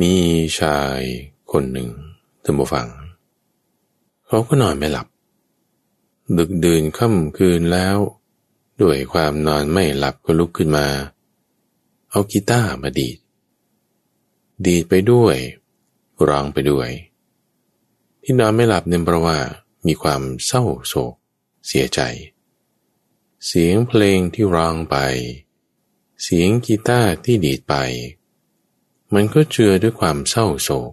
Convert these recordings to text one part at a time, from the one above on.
มีชายคนหนึ่งท่านผู้ฟัง เขาก็นอนไม่หลับ ดึกดื่นค่ำคืนแล้ว ด้วยความนอนไม่หลับก็ลุกขึ้นมา เอากีตาร์มาดีด ดีดไปด้วย ร้องไปด้วย ที่นอนไม่หลับเนี่ยเพราะว่ามีความเศร้าโศก เสียใจ เสียงเพลงที่ร้องไป เสียงกีตาร์ที่ดีดไป มันก็เจือด้วยความเศร้าโศก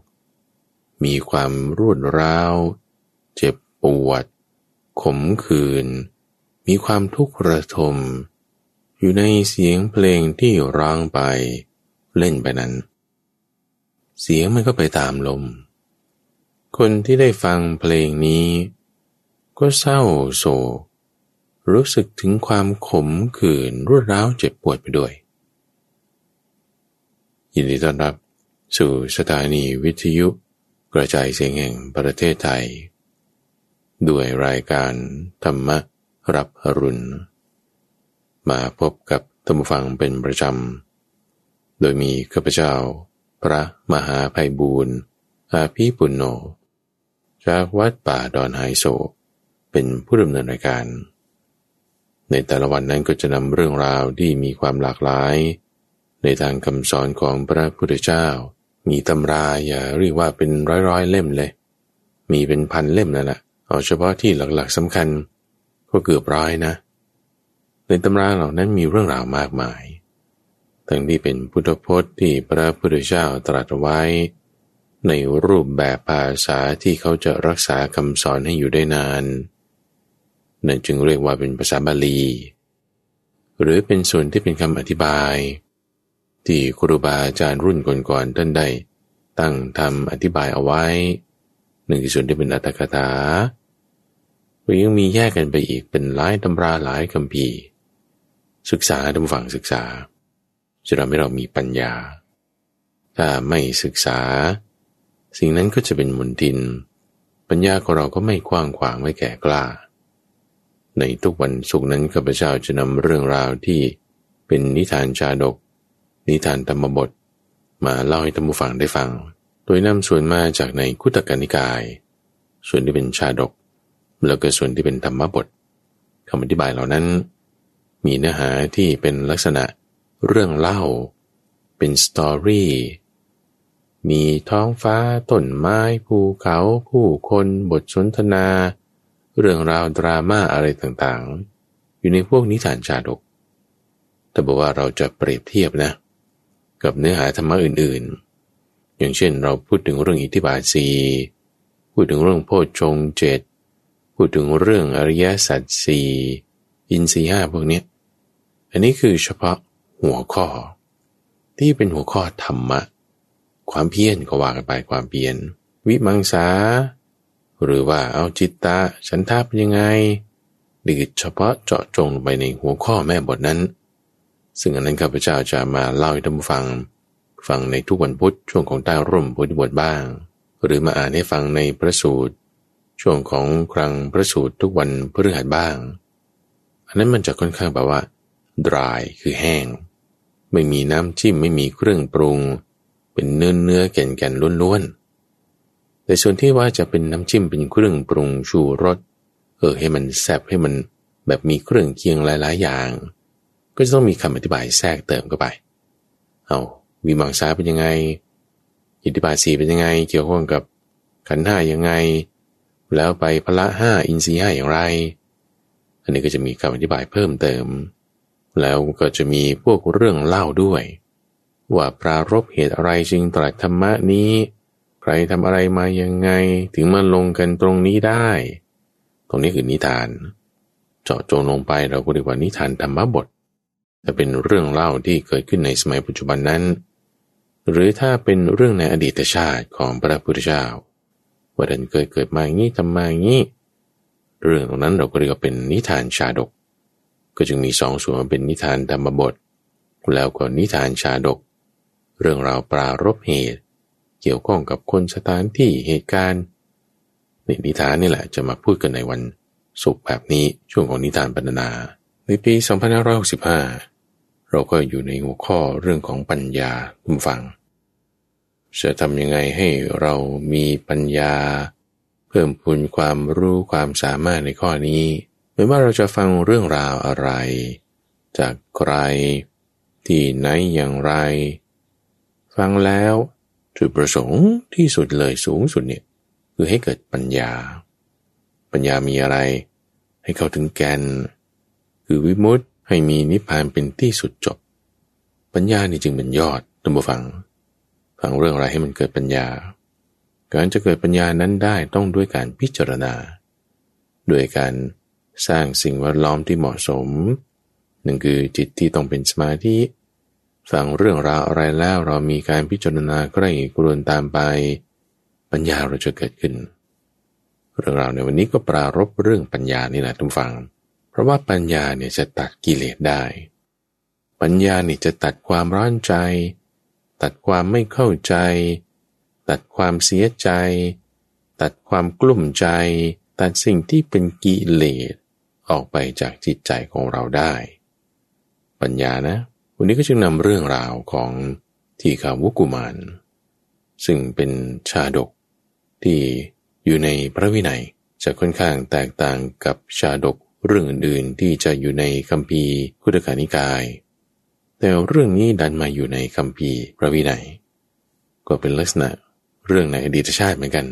มีความรุนร้าว เจ็บปวด ขมขื่น มีความทุกข์ระทม อยู่ในเสียงเพลงที่ร้องไป เล่นไปนั้น เสียงมันก็ไปตามลม คนที่ได้ฟังเพลงนี้ ก็เศร้าโศก รู้สึกถึงความขมขื่นรวดร้าวเจ็บปวดไปด้วย ยินดีต้อนรับสู่สถานีวิทยุกระจายเสียงแห่งประเทศไทย ด้วยรายการธรรมรับอรุณ มาพบกับธรรมฟังเป็นประจำ โดยมีข้าพเจ้า พระมหาภัยบูรณ์อาภีปุณโญจากวัดป่าดอนไฮโซ เป็นผู้ดำเนินรายการ ในแต่ละวันนั้นก็จะนำเรื่องราวที่มีความหลากหลาย ในทางคำสอนของพระพุทธเจ้า มีตำราอย่าเรียกว่าเป็นร้อยๆเล่มเลย มีเป็นพันเล่มนั่นแหละเอาเฉพาะที่หลักๆสำคัญ ก็เกือบร้อยนะ ในตำราเหล่านั้นมีเรื่องราวมากมาย ทั้งที่เป็นพุทธพจน์ที่พระพุทธเจ้าตรัสไว้ ในรูปแบบภาษาที่เขาจะรักษาคำสอนให้อยู่ได้นานนั่นจึงเรียกว่าเป็นภาษาบาลี หรือเป็นส่วนที่เป็นคำอธิบาย ที่ครูบาอาจารย์รุ่นก่อนๆท่านได้ตั้งทำอธิบายเอาไว้ หนึ่งส่วนที่เป็นอัตถกถาก็ยังมีแยกกันไปอีกเป็นหลายตำราหลายคำพีศึกษาดำฝั่งศึกษาจะทำให้เรามีปัญญา ถ้าไม่ศึกษา สิ่งนั้นก็จะเป็นมุนทิน ปัญญาของเราก็ไม่กว้างขวางไม่แก่กล้า ในทุกวันศุกร์นั้นข้าพเจ้าจะนำเรื่องราวที่เป็นนิทานชาดก นิทานธรรมบท มาเล่าให้ท่านผู้ฟังได้ฟัง โดยนำส่วนมาจากในคุตกนิกาย ส่วนที่เป็นชาดก แล้วก็ส่วนที่เป็นธรรมบทคำอธิบายเหล่านั้น มีเนื้อหาที่เป็นลักษณะเรื่องเล่า เป็นสตอรี่มีท้องฟ้าต้นไม้ภูเขาผู้คนบทสนทนา เรื่องราวดราม่าอะไรต่างๆ อยู่ในพวกนิทานชาดก แต่บอกว่าเราจะเปรียบเทียบนะ กับเนื้อหาธรรมะอื่นๆ อย่างเช่นเราพูดถึงเรื่องอิทธิบาทสีพูดถึงเรื่องโพชฌงเจ็ดพูดถึงเรื่องอริยสัจสี่อินทรีห้าพวกนี้อันนี้คือเฉพาะหัวข้อ ที่เป็นหัวข้อธรรมะ ความเพียรก็ว่ากันไปความเพียรวิมังสา หรือว่าเอาจิตตาฉันทาเป็นยังไงดีเฉพาะเจาะจงไปในหัวข้อแม่บทนั้น ซึ่งอันนั้นข้าพเจ้าจะมาเล่าให้ท่านฟัง ฟังในทุกวันพุธช่วงของใต้ร่มพุทธบทบ้าง หรือมาอ่านให้ฟังในพระสูตร ช่วงของครั้งพระสูตรทุกวันพฤหัสบ้าง อันนั้นมันจะค่อนข้างแบบว่า dry คือแห้ง ไม่มีน้ำจิ้มไม่มีเครื่องปรุง เป็นเนื้อเนื้อแก่นแก่นล้วนๆ แต่ส่วนที่ว่าจะเป็นน้ำจิ้มเป็นเครื่องปรุงชูรสเออให้มันแซ่บให้มันแบบมีเครื่องเคียงหลายๆอย่าง ก็จะต้องมีคำอธิบายแทรกเติมเข้าไป เอาวิมังสาเป็นยังไง อิทธิบาทสีเป็นยังไง เกี่ยวข้องกับขันห้ายังไง แล้วไปพละห้าอินทรีห้าอย่างไร อันนี้ก็จะมีคำอธิบายเพิ่มเติม แล้วก็จะมีพวกเรื่องเล่าด้วย ว่าปรารบเหตุอะไรจึงตรัสธรรมะนี้ ใครทำอะไรมายังไง ถึงมาลงกันตรงนี้ได้ ตรงนี้คือนิทาน เจาะจงลงไปเราก็เรียกว่านิทานธรรมบท แต่เป็นเรื่องเล่าที่เกิดขึ้นในสมัยปัจจุบันนั้น หรือถ้าเป็นเรื่องในอดีตชาติของพระพุทธเจ้าว่าท่านเคยเกิดมาอย่างนี้ทำมาอย่างนี้ เรื่องตรงนั้นเราก็เรียกว่าเป็นนิทานชาดก ก็จึงมีสองส่วนเป็นนิทานธรรมบท แล้วก็นิทานชาดก เรื่องราวปรารบเหตุ เกี่ยวข้องกับคนสถานที่เหตุการณ์นิทานนี่แหละจะมาพูดกันในวันศุกร์แบบนี้ช่วงของนิทานบรรณนาในปี2565 เราก็อยู่ในหัวข้อเรื่องของปัญญาคุมฟัง จะทำยังไงให้เรามีปัญญา เพิ่มพูนความรู้ความสามารถในข้อนี้ไม่ว่าเราจะฟังเรื่องราวอะไร จากใคร ที่ไหนอย่างไร ฟังแล้วจุดประสงค์ที่สุดเลยสูงสุดเนี่ยคือให้เกิดปัญญา ปัญญามีอะไร ให้เข้าถึงแกน คือวิมุตติ ให้มีนิพพานเป็นที่สุดจบ ปัญญานี่จึงเป็นยอดตัมบฟัง ฟังเรื่องอะไรให้มันเกิดปัญญา การจะเกิดปัญญานั้นได้ต้องด้วยการพิจารณา ด้วยการสร้างสิ่งแวดล้อมที่เหมาะสม หนึ่งคือจิตที่ต้องเป็นสมาธิฟังเรื่องราวอะไรแล้วเรามีการพิจารณาใกล้กรวนตามไป ปัญญาเราจะเกิดขึ้น เรื่องราวในวันนี้ก็ปรารบเรื่องปัญญานี่แหละทุกฝัง เพราะว่าปัญญาเนี่ยจะตัดกิเลสได้ ปัญญาเนี่ยจะตัดความร้อนใจ ตัดความไม่เข้าใจ ตัดความเสียใจ ตัดความกลุ่มใจ ตัดสิ่งที่เป็นกิเลสออกไปจากจิตใจของเราได้ ปัญญานะ วันนี้ก็จึงนำเรื่องราวของทีขาวุกุมารซึ่งเป็นชาดกที่อยู่ในพระวินัยจะค่อนข้างแตกต่างกับชาดก เรื่องอื่นๆที่จะอยู่ในคัมภีร์พุทธกานิกาย แต่เรื่องนี้ดันมาอยู่ในคัมภีร์พระวินัย ก็เป็นลักษณะเรื่องในอดีตชาติเหมือนกัน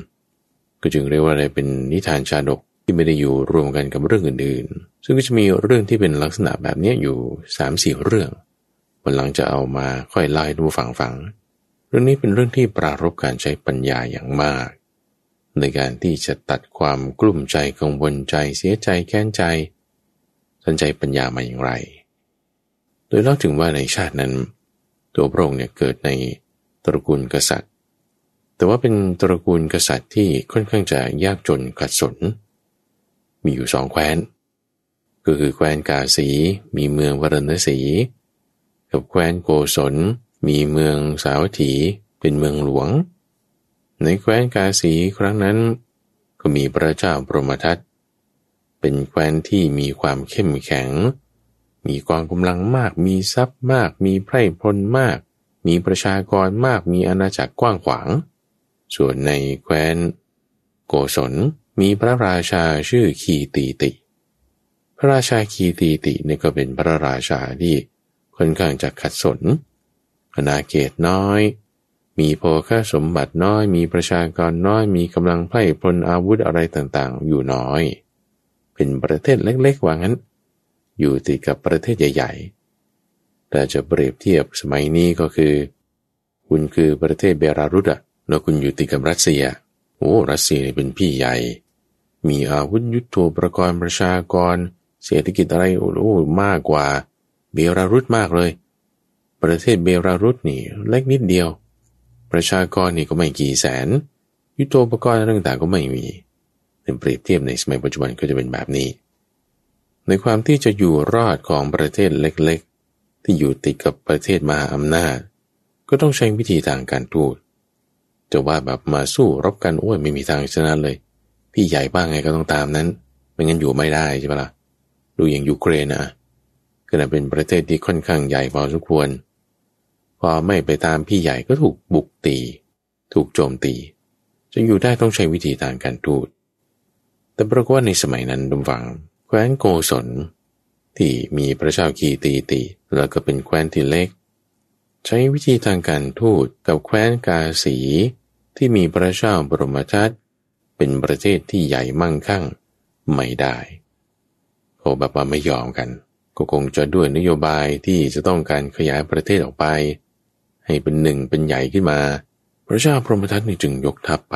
ก็จึงเรียกว่าอะไรเป็นนิทานชาดกที่ไม่ได้อยู่รวมกันกับเรื่องอื่นๆ ซึ่งก็จะมีเรื่องที่เป็นลักษณะแบบนี้อยู่3-4เรื่องวันหลังจะเอามาค่อยไล่ดูฝังฝัง เรื่องนี้เป็นเรื่องที่ปรารบการใช้ปัญญาอย่างมาก ในการที่จะตัดความกลุ่มใจกังวลใจเสียใจแค้นใจสนใจปัญญามาอย่างไร โดยเล่าถึงว่าในชาตินั้น ตัวพระองค์เนี่ยเกิดในตระกูลกษัตริย์ แต่ว่าเป็นตระกูลกษัตริย์ที่ค่อนข้างจะยากจนขัดสน มีอยู่สองแคว้น ก็คือแคว้นกาสีมีเมืองวรณสี กับแคว้นโกศลมีเมืองสาวถีเป็นเมืองหลวง ในแคว้นกาสีครั้งนั้น ก็มีพระเจ้าปรมทัตเป็นแคว้นที่มีความเข้มแข็ง มีกองกำลังมาก มีทรัพย์มาก มีไพร่พลมาก มีประชากรมาก มีอาณาจักรกว้างขวาง ส่วนในแคว้น โกศลมีพระราชาชื่อคีตีติ พระราชาคีตีติเนี่ยก็เป็นพระราชาที่ค่อนข้างจะขัดสนอนาเขตน้อย มีโภคสมบัติน้อย มีประชากรน้อย มีกำลังไพ่พลอาวุธอะไรต่างๆ อยู่น้อย เป็นประเทศเล็กๆว่างั้น อยู่ติดกับประเทศใหญ่ ๆ แต่จะเปรียบเทียบสมัยนี้ก็คือ คุณคือประเทศเบลารุสอะแล้วคุณอยู่ติดกับรัสเซีย โอ้รัสเซียเป็นพี่ใหญ่ มีอาวุธยุทโธปกรณ์ประชากร เศรษฐกิจอะไรโอ้มากกว่าเบลารุสมากเลย ประเทศเบลารุสนี่เล็กนิดเดียว ประชากรนี่ก็ไม่กี่แสน ยุทโธปกรณ์ต่างๆก็ไม่มีเป็นเปรียบเทียบในสมัยปัจจุบันก็จะเป็นแบบนี้ ในความที่จะอยู่รอดของประเทศเล็กๆ ที่อยู่ติดกับประเทศมหาอำนาจ ก็ต้องใช้วิธีทางการทูตจะว่าแบบมาสู้รบกันโอ้ยไม่มีทางชนะเลย พี่ใหญ่บ้างไงก็ต้องตามนั้น ไม่งั้นอยู่ไม่ได้ใช่ปะละ่ะดูอย่างยูเครนนะขณะเป็นประเทศที่ค่อนข้างใหญ่พอสมควร พอไม่ไปตามพี่ใหญ่ก็ถูกบุกตี ถูกโจมตีจะอยู่ได้ต้องใช้วิธีทางการทูตแต่ปรากฏว่าในสมัยนั้นดุมฟัง แคว้นโกศลที่มีพระเจ้ากีตีติ แล้วก็เป็นแคว้นที่เล็ก ใช้วิธีทางการทูตกับแคว้นกาสีที่มีพระเจ้าบรมทัตเป็นประเทศที่ใหญ่มั่งคั่งไม่ได้โอแบบว่าไม่ยอมกัน ก็คงจะด้วยนโยบายที่จะต้องการขยายประเทศออกไป ให้เป็นหนึ่งเป็นใหญ่ขึ้นมา พระเจ้าพรหมทัตนี่จึงยกทัพไป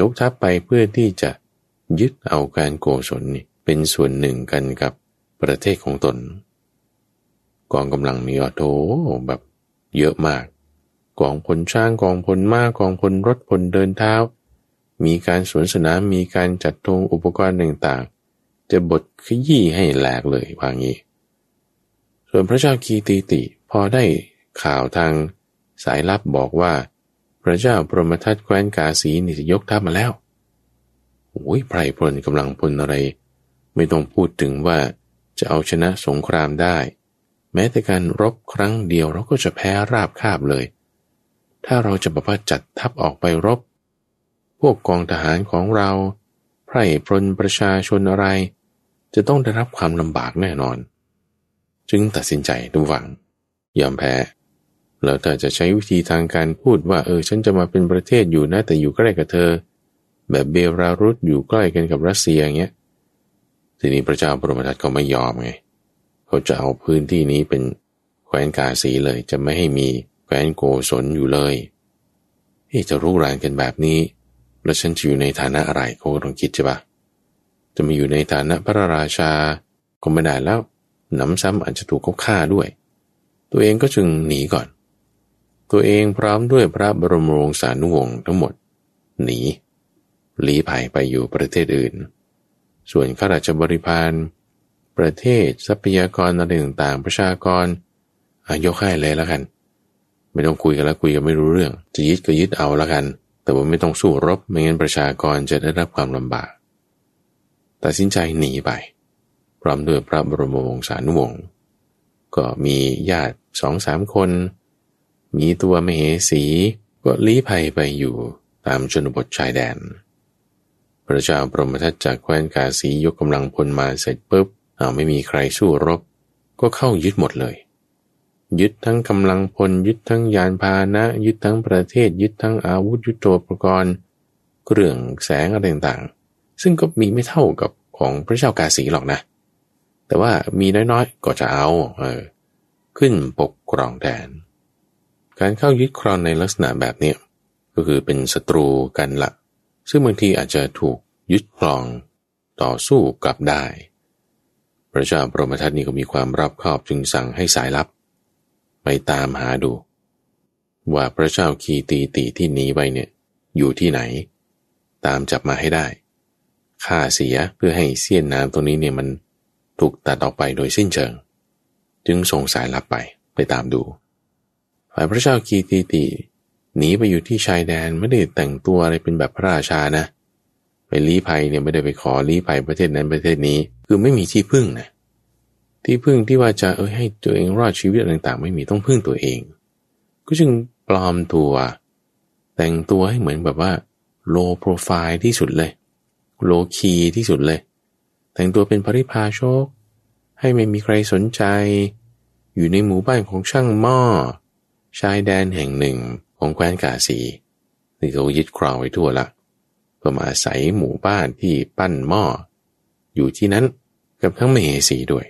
ยกทัพไปเพื่อที่จะยึดเอาการโกศลนี่เป็นส่วนหนึ่งกันกับประเทศของตน กองกำลังมีอโถแบบเยอะมาก กองพลช้างกองพลม้ากองพลรถพลเดินเท้า มีการสวนสนามมีการจัดทงอุปกรณ์ต่างๆ จะบทขยี้ให้แหลกเลยว่างี้ ส่วนพระเจ้าคีตีติพอได้ ข่าวทางสายลับบอกว่า พระเจ้าปรหมทัตแคว้นกาสีนี่จะยกทัพมาแล้วโอ้ยไพรพลกำลังพลอะไร ไม่ต้องพูดถึงว่าจะเอาชนะสงครามได้ แม้แต่การรบครั้งเดียวเราก็จะแพ้ราบคาบเลย ถ้าเราจะแบบว่าจัดทัพออกไปรบ พวกกองทหารของเราไพร่พลประชาชนอะไร จะต้องได้รับความลำบากแน่นอน จึงตัดสินใจดูหวัง ยอมแพ้ แล้วแต่จะใช้วิธีทางการพูดว่าเออฉันจะมาเป็นประเทศอยู่นะแต่อยู่ใกล้กับเธอ แบบเบลารุสอยู่ใกล้กันกับรัสเซียอย่างเงี้ยทีนี้พระเจ้าปรมทัตเขาไม่ยอมไงเขาจะเอาพื้นที่นี้เป็นแคว้นกาสีเลยจะไม่ให้มีแคว้นโกศลอยู่เลยเฮ้จะรู้แรงกันแบบนี้ แล้วฉันจะอยู่ในฐานะอะไรเขาต้องคิดใช่ปะจะมาอยู่ในฐานะพระราชาก็ไม่ได้แล้วหนำซ้ำอาจจะถูกเขาฆ่าด้วย ตัวเองก็จึงหนีก่อน ตัวเองพร้อมด้วยพระบรมโรงสานุวงศ์ทั้งหมด หนีลี้ภัยไปอยู่ประเทศอื่น ส่วนข้าราชบริพารประเทศทรัพยากรอะไรต่างๆ ประชากรอายกให้เลยแล้วกัน ไม่ต้องคุยกันแล้วคุยกันไม่รู้เรื่อง จะยึดก็ยึดเอาแล้วกัน แต่ว่าไม่ต้องสู้รบไม่งั้นประชากรจะได้รับความลำบากตัดสินใจหนีไป พร้อมด้วยพระบรมวงศานุวงศ์ก็มีญาติสองสามคน มีตัวมเหสีก็ลี้ภัยไปอยู่ตามชนบทชายแดน พระเจ้าปรมทัตจากแคว้นกาสียกกำลังพลมาเสร็จปุ๊บเอาไม่มีใครสู้รบ ก็เข้ายึดหมดเลย ยึดทั้งกำลังพล ยึดทั้งยานพาหนะ ยึดทั้งประเทศ ยึดทั้งอาวุธยุโทโธปกรณ์เครื่องแสงอะไรต่างๆ ซึ่งก็มีไม่เท่ากับของพระเจ้ากาสีหรอกนะ แต่ว่ามีน้อยๆ ก็จะเอา เออ ขึ้นปกครองแทน การเข้ายึดครองในลักษณะแบบนี้ก็คือเป็นศัตรูกันละซึ่งบางทีอาจจะถูกยึดครองต่อสู้กลับได้ พระเจ้าปรมทัตนี่ก็มีความรับคอบจึงสั่งให้สายลับ ไปตามหาดู ว่าพระเจ้าคีตีตีที่หนีไปเนี่ยอยู่ที่ไหน ตามจับมาให้ได้ค่าเสียเพื่อให้เสี้ยนน้ำตรงนี้เนี่ยมันถูกตัดออกไปโดยสิ้นเชิง จึงส่งสายลับไปไปตามดู ฝ่ายพระเจ้าคีตีตีหนีไปอยู่ที่ชายแดนไม่ได้แต่งตัวอะไรเป็นแบบพระราชานะ ไปลี้ภัยเนี่ยไม่ได้ไปขอลี้ภัยประเทศนั้นประเทศนี้ คือไม่มีที่พึ่งนะที่พึ่งที่ว่าจะเออให้ตัวเองรอดชีวิตต่างๆ ไม่มีต้องพึ่งตัวเอง ก็จึงปลอมตัว แต่งตัวให้เหมือนแบบว่าโลโปรไฟล์ที่สุดเลย โลคีที่สุดเลย แต่งตัวเป็นปริพาโชค ให้ไม่มีใครสนใจ อยู่ในหมู่บ้านของช่างหม้อ ชายแดนแห่งหนึ่งของแคว้นกาสีนี่เขายึดครองไว้ทั่วละก็มาอาศัยหมู่บ้านที่ปั้นหม้อ อยู่ที่นั้นกับทั้งมเหสีด้วย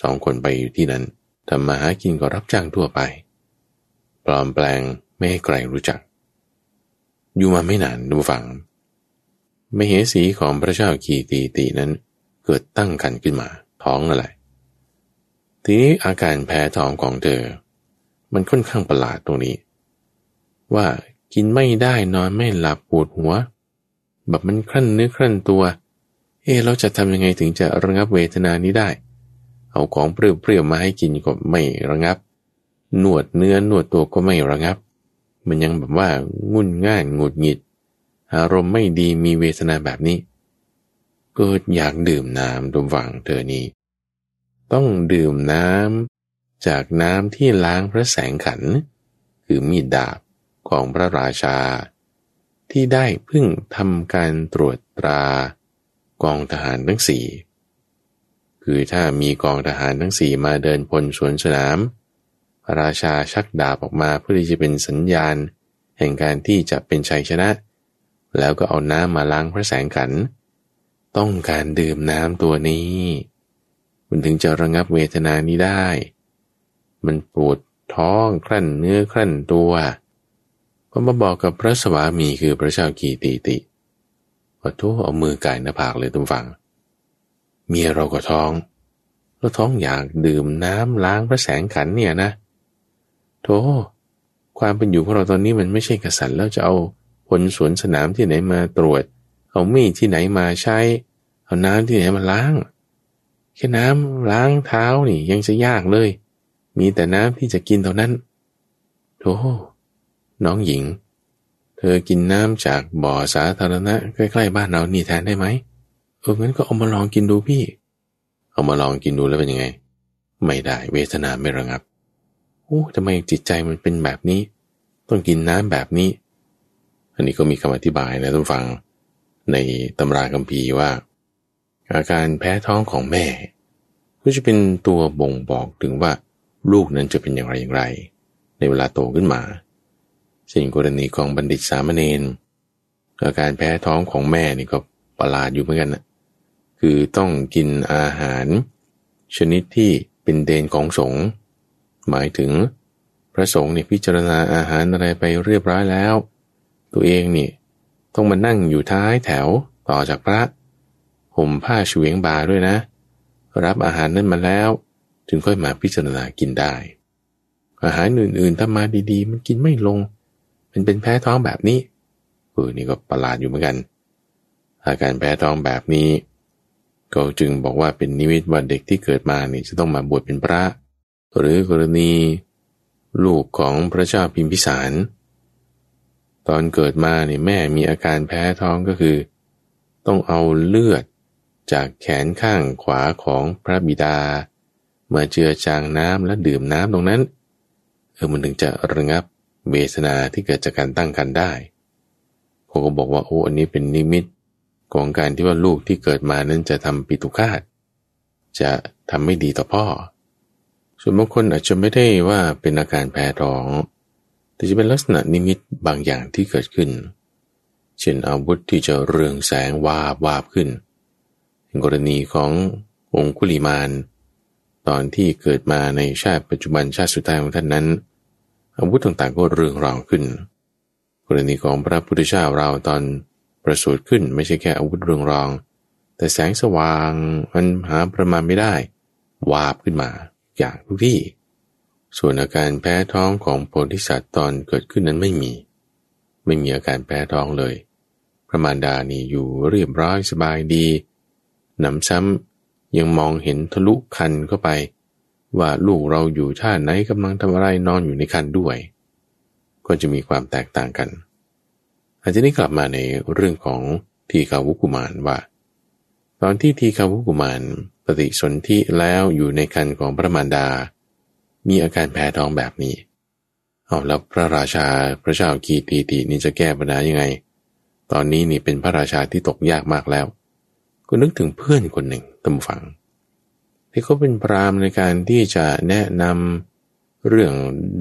สองคนไปอยู่ที่นั้นทำมาหากินก็รับจ้างทั่วไป ปลอมแปลงไม่ให้ใครรู้จัก อยู่มาไม่นานดูฟังมเหสีของพระเจ้ากีตีตีนั้น เกิดตั้งกันขึ้นมาท้องอะไรทีนี้อาการแพ้ท้องของเธอ มันค่อนข้างประหลาดตรงนี้ ว่ากินไม่ได้นอนไม่หลับปวดหัว แบบมันครั่นเนื้อครั่นตัว เออเราจะทำยังไงถึงจะระงับเวทนานี้ได้ เอาของเปรี้ยวๆมาให้กินก็ไม่ระงับ นวดเนื้อนวดตัวก็ไม่ระงับ มันยังแบบว่างุ่นง่านงุดหงิด อารมณ์ไม่ดีมีเวทนาแบบนี้ เกิดอยากดื่มน้ำดมฝังเธอนี้ต้องดื่มน้ำ จากน้ำที่ล้างพระแสงขัน คือมีดดาบของพระราชา ที่ได้พึ่งทำการตรวจตรากองทหารทั้งสี่คือถ้ามีกองทหารทั้งสี่มาเดินพลสวนสนามพระราชาชักดาบออกมาเพื่อที่จะเป็นสัญญาณ แห่งการที่จะเป็นชัยชนะ แล้วก็เอาน้ำมาล้างพระแสงขัน ต้องการดื่มน้ำตัวนี้ มันถึงจะระงับเวทนานี้ได้ มันปวดท้องครั่นเนื้อครั่นตัวก็มาบอกกับพระสวามีคือพระเจ้ากีติติขอโทษเอามือไก่หน้าผากเลยตุ้มฟัง เมียเราก็ท้อง แล้วท้องอยากดื่มน้ำล้างพระแสงขันเนี่ยนะโธ่ความเป็นอยู่ของเราตอนนี้มันไม่ใช่กษัตริย์แล้วจะเอาผลสวนสนามที่ไหนมาตรวจ เอามีดที่ไหนมาใช้ เอาน้ำที่ไหนมาล้าง แค่น้ำล้างเท้านี่ยังจะยากเลย มีแต่น้ำที่จะกินเท่านั้นโธ่น้องหญิง เธอกินน้ำจากบ่อสาธารณะใกล้ๆบ้านเรานี่แทนได้ไหมเอองั้นก็เอามาลองกินดูพี่ เอามาลองกินดูแล้วเป็นยังไง ไม่ได้เวทนาไม่ระงับโอ้ทำไมจิตใจมันเป็นแบบนี้ ต้องกินน้ำแบบนี้ อันนี้ก็มีคำอธิบายนะท่านฟัง ในตำราคัมภีร์ว่า อาการแพ้ท้องของแม่ ก็จะเป็นตัวบ่งบอกถึงว่า ลูกนั้นจะเป็นอย่างไรอย่างไร ในเวลาโตขึ้นมาสิ่งกรณีของบัณฑิตสามเณรอาการแพ้ท้องของแม่นี่ก็ประหลาดอยู่เหมือนกันนะคือต้องกินอาหาร ชนิดที่เป็นเดนของสงฆ์หมายถึงพระสงฆ์เนี่ยพิจารณาอาหารอะไรไปเรียบร้อยแล้ว ตัวเองนี่ต้องมานั่งอยู่ท้ายแถวต่อจากพระห่มผ้าเฉวียงบาด้วยนะ รับอาหารนั้นมาแล้ว ถึงค่อยมาพิจารณากินได้ อาหารอื่นๆถ้ามาดีๆ มันกินไม่ลง มันเป็นแพ้ท้องแบบนี้เออนี่ก็ประหลาดอยู่เหมือนกัน อาการแพ้ท้องแบบนี้ก็จึงบอกว่าเป็นนิมิตว่าเด็กที่เกิดมานี่จะต้องมาบวชเป็นพระ หรือกรณีลูกของพระเจ้าพิมพิสาร ตอนเกิดมาเนี่ยแม่มีอาการแพ้ท้องก็คือ ต้องเอาเลือดจากแขนข้างขวาของพระบิดา มาเจือจางน้ำและดื่มน้ำตรงนั้นเออมันถึงจะระงับเวทนาที่เกิดจากการตั้งกันได้เขาก็บอกว่าโอ้อันนี้เป็นนิมิตของการที่ว่าลูกที่เกิดมานั้นจะทำปิตุคาตจะทำไม่ดีต่อพ่อ ส่วนบางคนอาจจะไม่ได้ว่าเป็นอาการแพ้ท้อง แต่จะเป็นลักษณะนิมิตบางอย่างที่เกิดขึ้น เช่นอาวุธที่จะเรืองแสงวาบวาบขึ้นในกรณีขององคุลิมาน ตอนที่เกิดมาในชาติปัจจุบันชาติสุดท้ายของท่านนั้น อาวุธต่างๆก็เรืองรองขึ้น กรณีของพระพุทธเจ้าเราตอนประสูติขึ้นไม่ใช่แค่อาวุธเรืองรอง แต่แสงสว่างมันหาประมาณไม่ได้ วาบขึ้นมาอย่างทุกที่ ส่วนอาการแพ้ท้องของโพธิสัตว์ตอนเกิดขึ้นนั้นไม่มี ไม่มีอาการแพ้ท้องเลย พระมารดานี่อยู่เรียบร้อยสบายดีหนำซ้ำ ยังมองเห็นทะลุคันเข้าไป ว่าลูกเราอยู่ท่าไหนกำลังทำอะไรนอนอยู่ในคันด้วย ก็จะมีความแตกต่างกัน อาจารย์นี้กลับมาในเรื่องของทีคาวุกุมารว่า ตอนที่ทีคาวุกุมารปฏิสนธิแล้วอยู่ในคันของพระมารดา มีอาการแพ้ท้องแบบนี้เอาแล้วพระราชาพระเจ้ากีตีตีนี่จะแก้ปัญหายังไง ตอนนี้นี่เป็นพระราชาที่ตกยากมากแล้ว ก็นึกถึงเพื่อนคนหนึ่ง ตำฝังที่เขาเป็นพรามในการที่จะแนะนำเรื่อง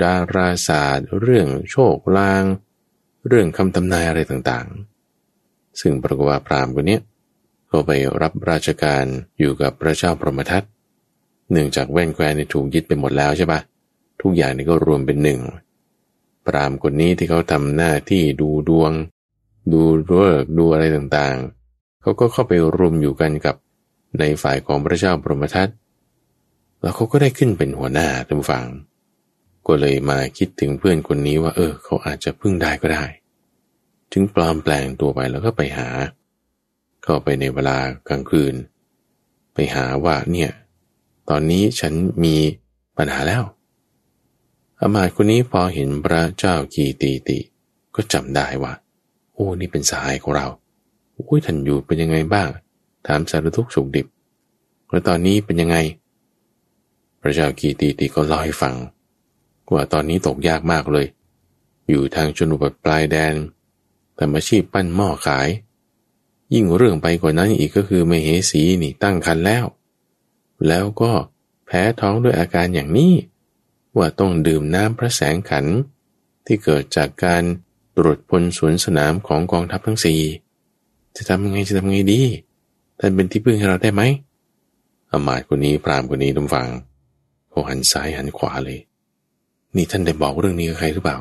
ดาราศาสตร์ เรื่องโชคลาง เรื่องคำทำนายอะไรต่างๆ ซึ่งปรากฏว่าพรามคนนี้เขาไปรับราชการอยู่กับพระเจ้าพรหมทัตเนื่องจากแว่นแควนถูกยึดไปหมดแล้วใช่ปะทุกอย่างนี่ก็รวมเป็นหนึ่งพรามคนนี้ที่เขาทำหน้าที่ดูดวง ดูเลิกดูอะไรต่างๆ เขาก็เข้าไปรวมอยู่กันกับ ในฝ่ายของพระเจ้าพรหมทัตแล้วเขาก็ได้ขึ้นเป็นหัวหน้าท่านฟังก็เลยมาคิดถึงเพื่อนคนนี้ว่า เออ เขาอาจจะพึ่งได้ก็ได้ จึงปลอมแปลงตัวไปแล้วก็ไปหา เข้าไปในเวลากลางคืน ไปหาว่าเนี่ย ตอนนี้ฉันมีปัญหาแล้วอามาตคนนี้พอเห็นพระเจ้ากีตีติ ก็จำได้ว่า โอ้ นี่เป็นสายของเรา โอ้ยท่านอยู่เป็นยังไงบ้าง ถามสารทุกข์สุขดิบแล้วตอนนี้เป็นยังไง พระเจ้ากีตีติก็เล่าให้ฟัง ว่าตอนนี้ตกยากมากเลย อยู่ทางชนบทปลายแดนทำอาชีพปั้นหม้อขาย ยิ่งเรื่องไปกว่านั้นอีกก็คือไม่เหสีนี่ตั้งคันแล้ว แล้วก็แพ้ท้องด้วยอาการอย่างนี้ ว่าต้องดื่มน้ำพระแสงขัน ที่เกิดจากการตรวจพลสวนสนามของกองทัพทั้งสี่จะทำยังไงจะทำยังไงดี ท่านเป็นที่พึ่งให้เราได้ไหมอมาตคนนี้พรามคนนี้ทุกฟังเขาหันซ้ายหันขวาเลย นี่ท่านได้บอกเรื่องนี้กับใครหรือเปล่า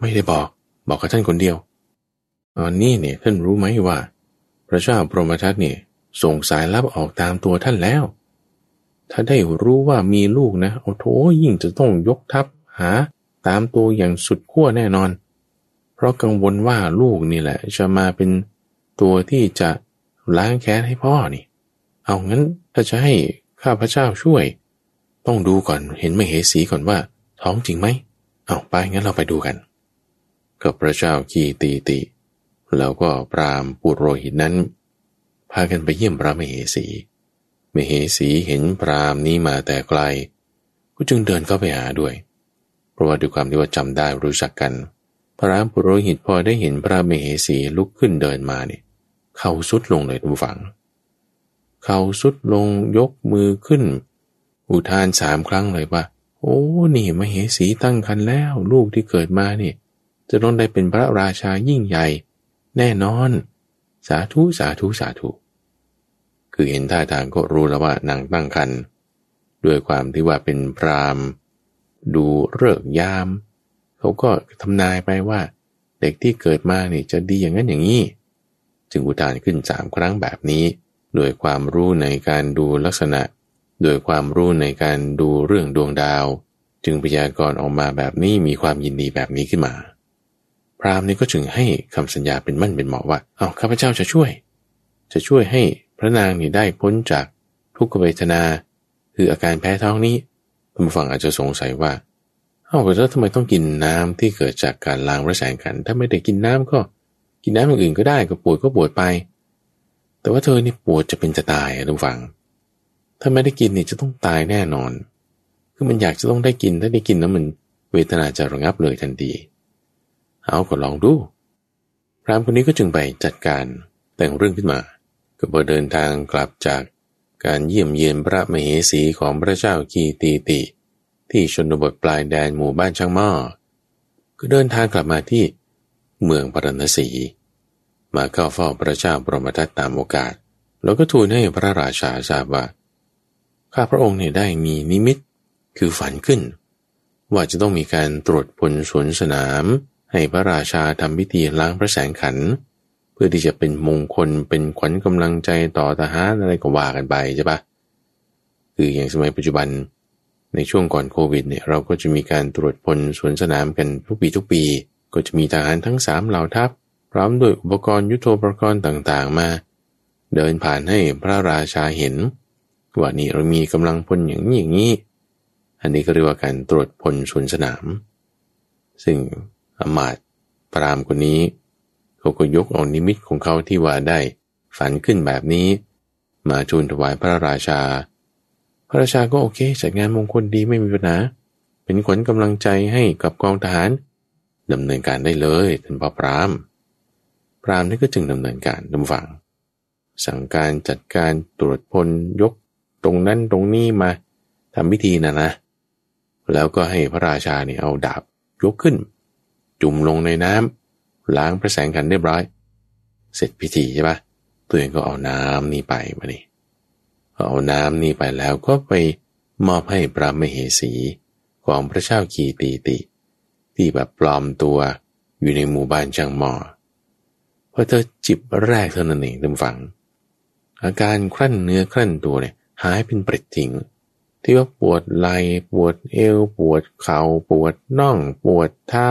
ไม่ได้บอก บอกกับท่านคนเดียวตอนนี้เนี่ยท่านรู้ไหมว่า พระเจ้าพรหมทัตเนี่ยส่งสายลับออกตามตัวท่านแล้ว ถ้าได้รู้ว่ามีลูกนะโอ้โถยิ่งจะต้องยกทัพหาตามตัวอย่างสุดขั้วแน่นอน เพราะกังวลว่าลูกนี่แหละ จะมาเป็นตัวที่จะ ล้างแค้นให้พ่อนี่ เอางั้นถ้าจะให้ข้าพระเจ้าช่วย ต้องดูก่อนเห็นไม่เหสีก่อนว่า ท้องจริงไหม เอาไปงั้นเราไปดูกัน กับพระเจ้ากีตีติ แล้วก็พรามปุโรหิตนั้น พากันไปเยี่ยมพระมเหสี มเหสีเห็นพรามนี้มาแต่ไกล ก็จึงเดินเข้าไปหาด้วย เพราะว่าด้วยความที่ว่าจำได้รู้จักกัน พระรามปุโรหิตพอได้เห็นพระมเหสีลุกขึ้นเดินมาเนี่ย เข่าสุดลงเลยทุกฝัง เข่าสุดลงยกมือขึ้น อุทานสามครั้งเลยว่าโอ้นี่มเหสีตั้งคันแล้ว ลูกที่เกิดมานี่จะต้องได้เป็นพระราชายิ่งใหญ่ แน่นอน สาธุสาธุสาธุ คือเห็นท่าทางก็รู้แล้วว่านางตั้งคันด้วยความที่ว่าเป็นพรามดูเลิกยาม เขาก็ทำนายไปว่า เด็กที่เกิดมาเนี่ยจะดีอย่างนั้นอย่างนี้ จึงอุทานขึ้นสามครั้งแบบนี้โดยความรู้ในการดูลักษณะ โดยความรู้ในการดูเรื่องดวงดาว จึงพยากรณ์ออกมาแบบนี้มีความยินดีแบบนี้ขึ้นมา พรามนี่ก็จึงให้คำสัญญาเป็นมั่นเป็นเหมาะว่า เอาข้าพเจ้าจะช่วย จะช่วยให้พระนางนี่ได้พ้นจากทุกขเวทนา คืออาการแพ้ท้องนี้ท่านผู้ฟังอาจจะสงสัยว่าเอาแล้วทำไมต้องกินน้ำที่เกิดจากการล้างระแสงกันถ้าไม่ได้กินน้ำก็ กินน้ำอย่างอื่นก็ได้ก็ปวดก็ปวดไป แต่ว่าเธอนี่ปวดจะเป็นจะตายอะทุกฝัง ถ้าไม่ได้กินนี่จะต้องตายแน่นอน คือมันอยากจะต้องได้กินถ้าได้กินแล้วมันเวทนาจะระงับเลยทันที เอาก็ลองดู พรามคนนี้ก็จึงไปจัดการแต่งเรื่องขึ้นมา ก็พอเดินทางกลับจากการเยี่ยมเยียนพระมเหสีของพระเจ้ากีตีติ ที่ชนบทปลายแดนหมู่บ้านช่างหม้อก็เดินทางกลับมาที่ เมืองปรณสี มาเข้าเฝ้าพระเจ้าปรมทัตตามโอกาส แล้วก็ทูลให้พระราชาทราบว่าข้าพระองค์เนี่ยได้มีนิมิตคือฝันขึ้น ว่าจะต้องมีการตรวจพลสวนสนาม ให้พระราชาทำพิธีล้างพระแสงขัน เพื่อที่จะเป็นมงคลเป็นขวัญกำลังใจต่อทหารอะไรก็ว่ากันไปใช่ปะคืออย่างสมัยปัจจุบันในช่วงก่อนโควิดเนี่ยเราก็จะมีการตรวจพลสวนสนามกันทุกปีทุกปี ก็จะมีทหารทั้งสามเหล่าทัพ พร้อมด้วยอุปกรณ์ยุโทโธปกรณ์ต่างๆ มา เดินผ่านให้พระราชาเห็น ว่านี่เรามีกำลังพลอย่างนี้อย่างนี้ อันนี้ก็เรียกว่าการตรวจพลสวนสนาม ซึ่งอมาตพรามคนนี้เขาก็ยกเอานิมิตของเขาที่ว่าได้ ฝันขึ้นแบบนี้ มาจูนถวายพระราชา พระราชาก็โอเคจัดงานมงคลดีไม่มีปัญหาเป็นขวัญกำลังใจให้กับกองทหาร ดำเนินการได้เลยท่านพ่อพรามพรามนี่ก็จึงดำเนินการดำฝัง สั่งการจัดการตรวจพลยกตรงนั้นตรงนี้มาทำพิธีนะนะ แล้วก็ให้พระราชาเนี่ยเอาดาบยกขึ้น จุ่มลงในน้ำล้างพระแสงกันเรียบร้อย เสร็จพิธีใช่ปะตัวเองก็เอาน้ำนี่ไปมานี่เอาน้ำนี่ไปแล้วก็ไปมอบให้พระมเหสีของพระเจ้ากีตีติ ที่แบบปลอมตัวอยู่ในหมู่บ้านจังหมอพอเธอจิบแรกเท่านั้นเองท่านฟัง อาการครั่นเนื้อครั่นตัวเนี่ยหายเป็นปริดทิ้งที่ว่าปวดไหล่ปวดเอว ปวดเขา่าปวดน่อง ปวดเท้า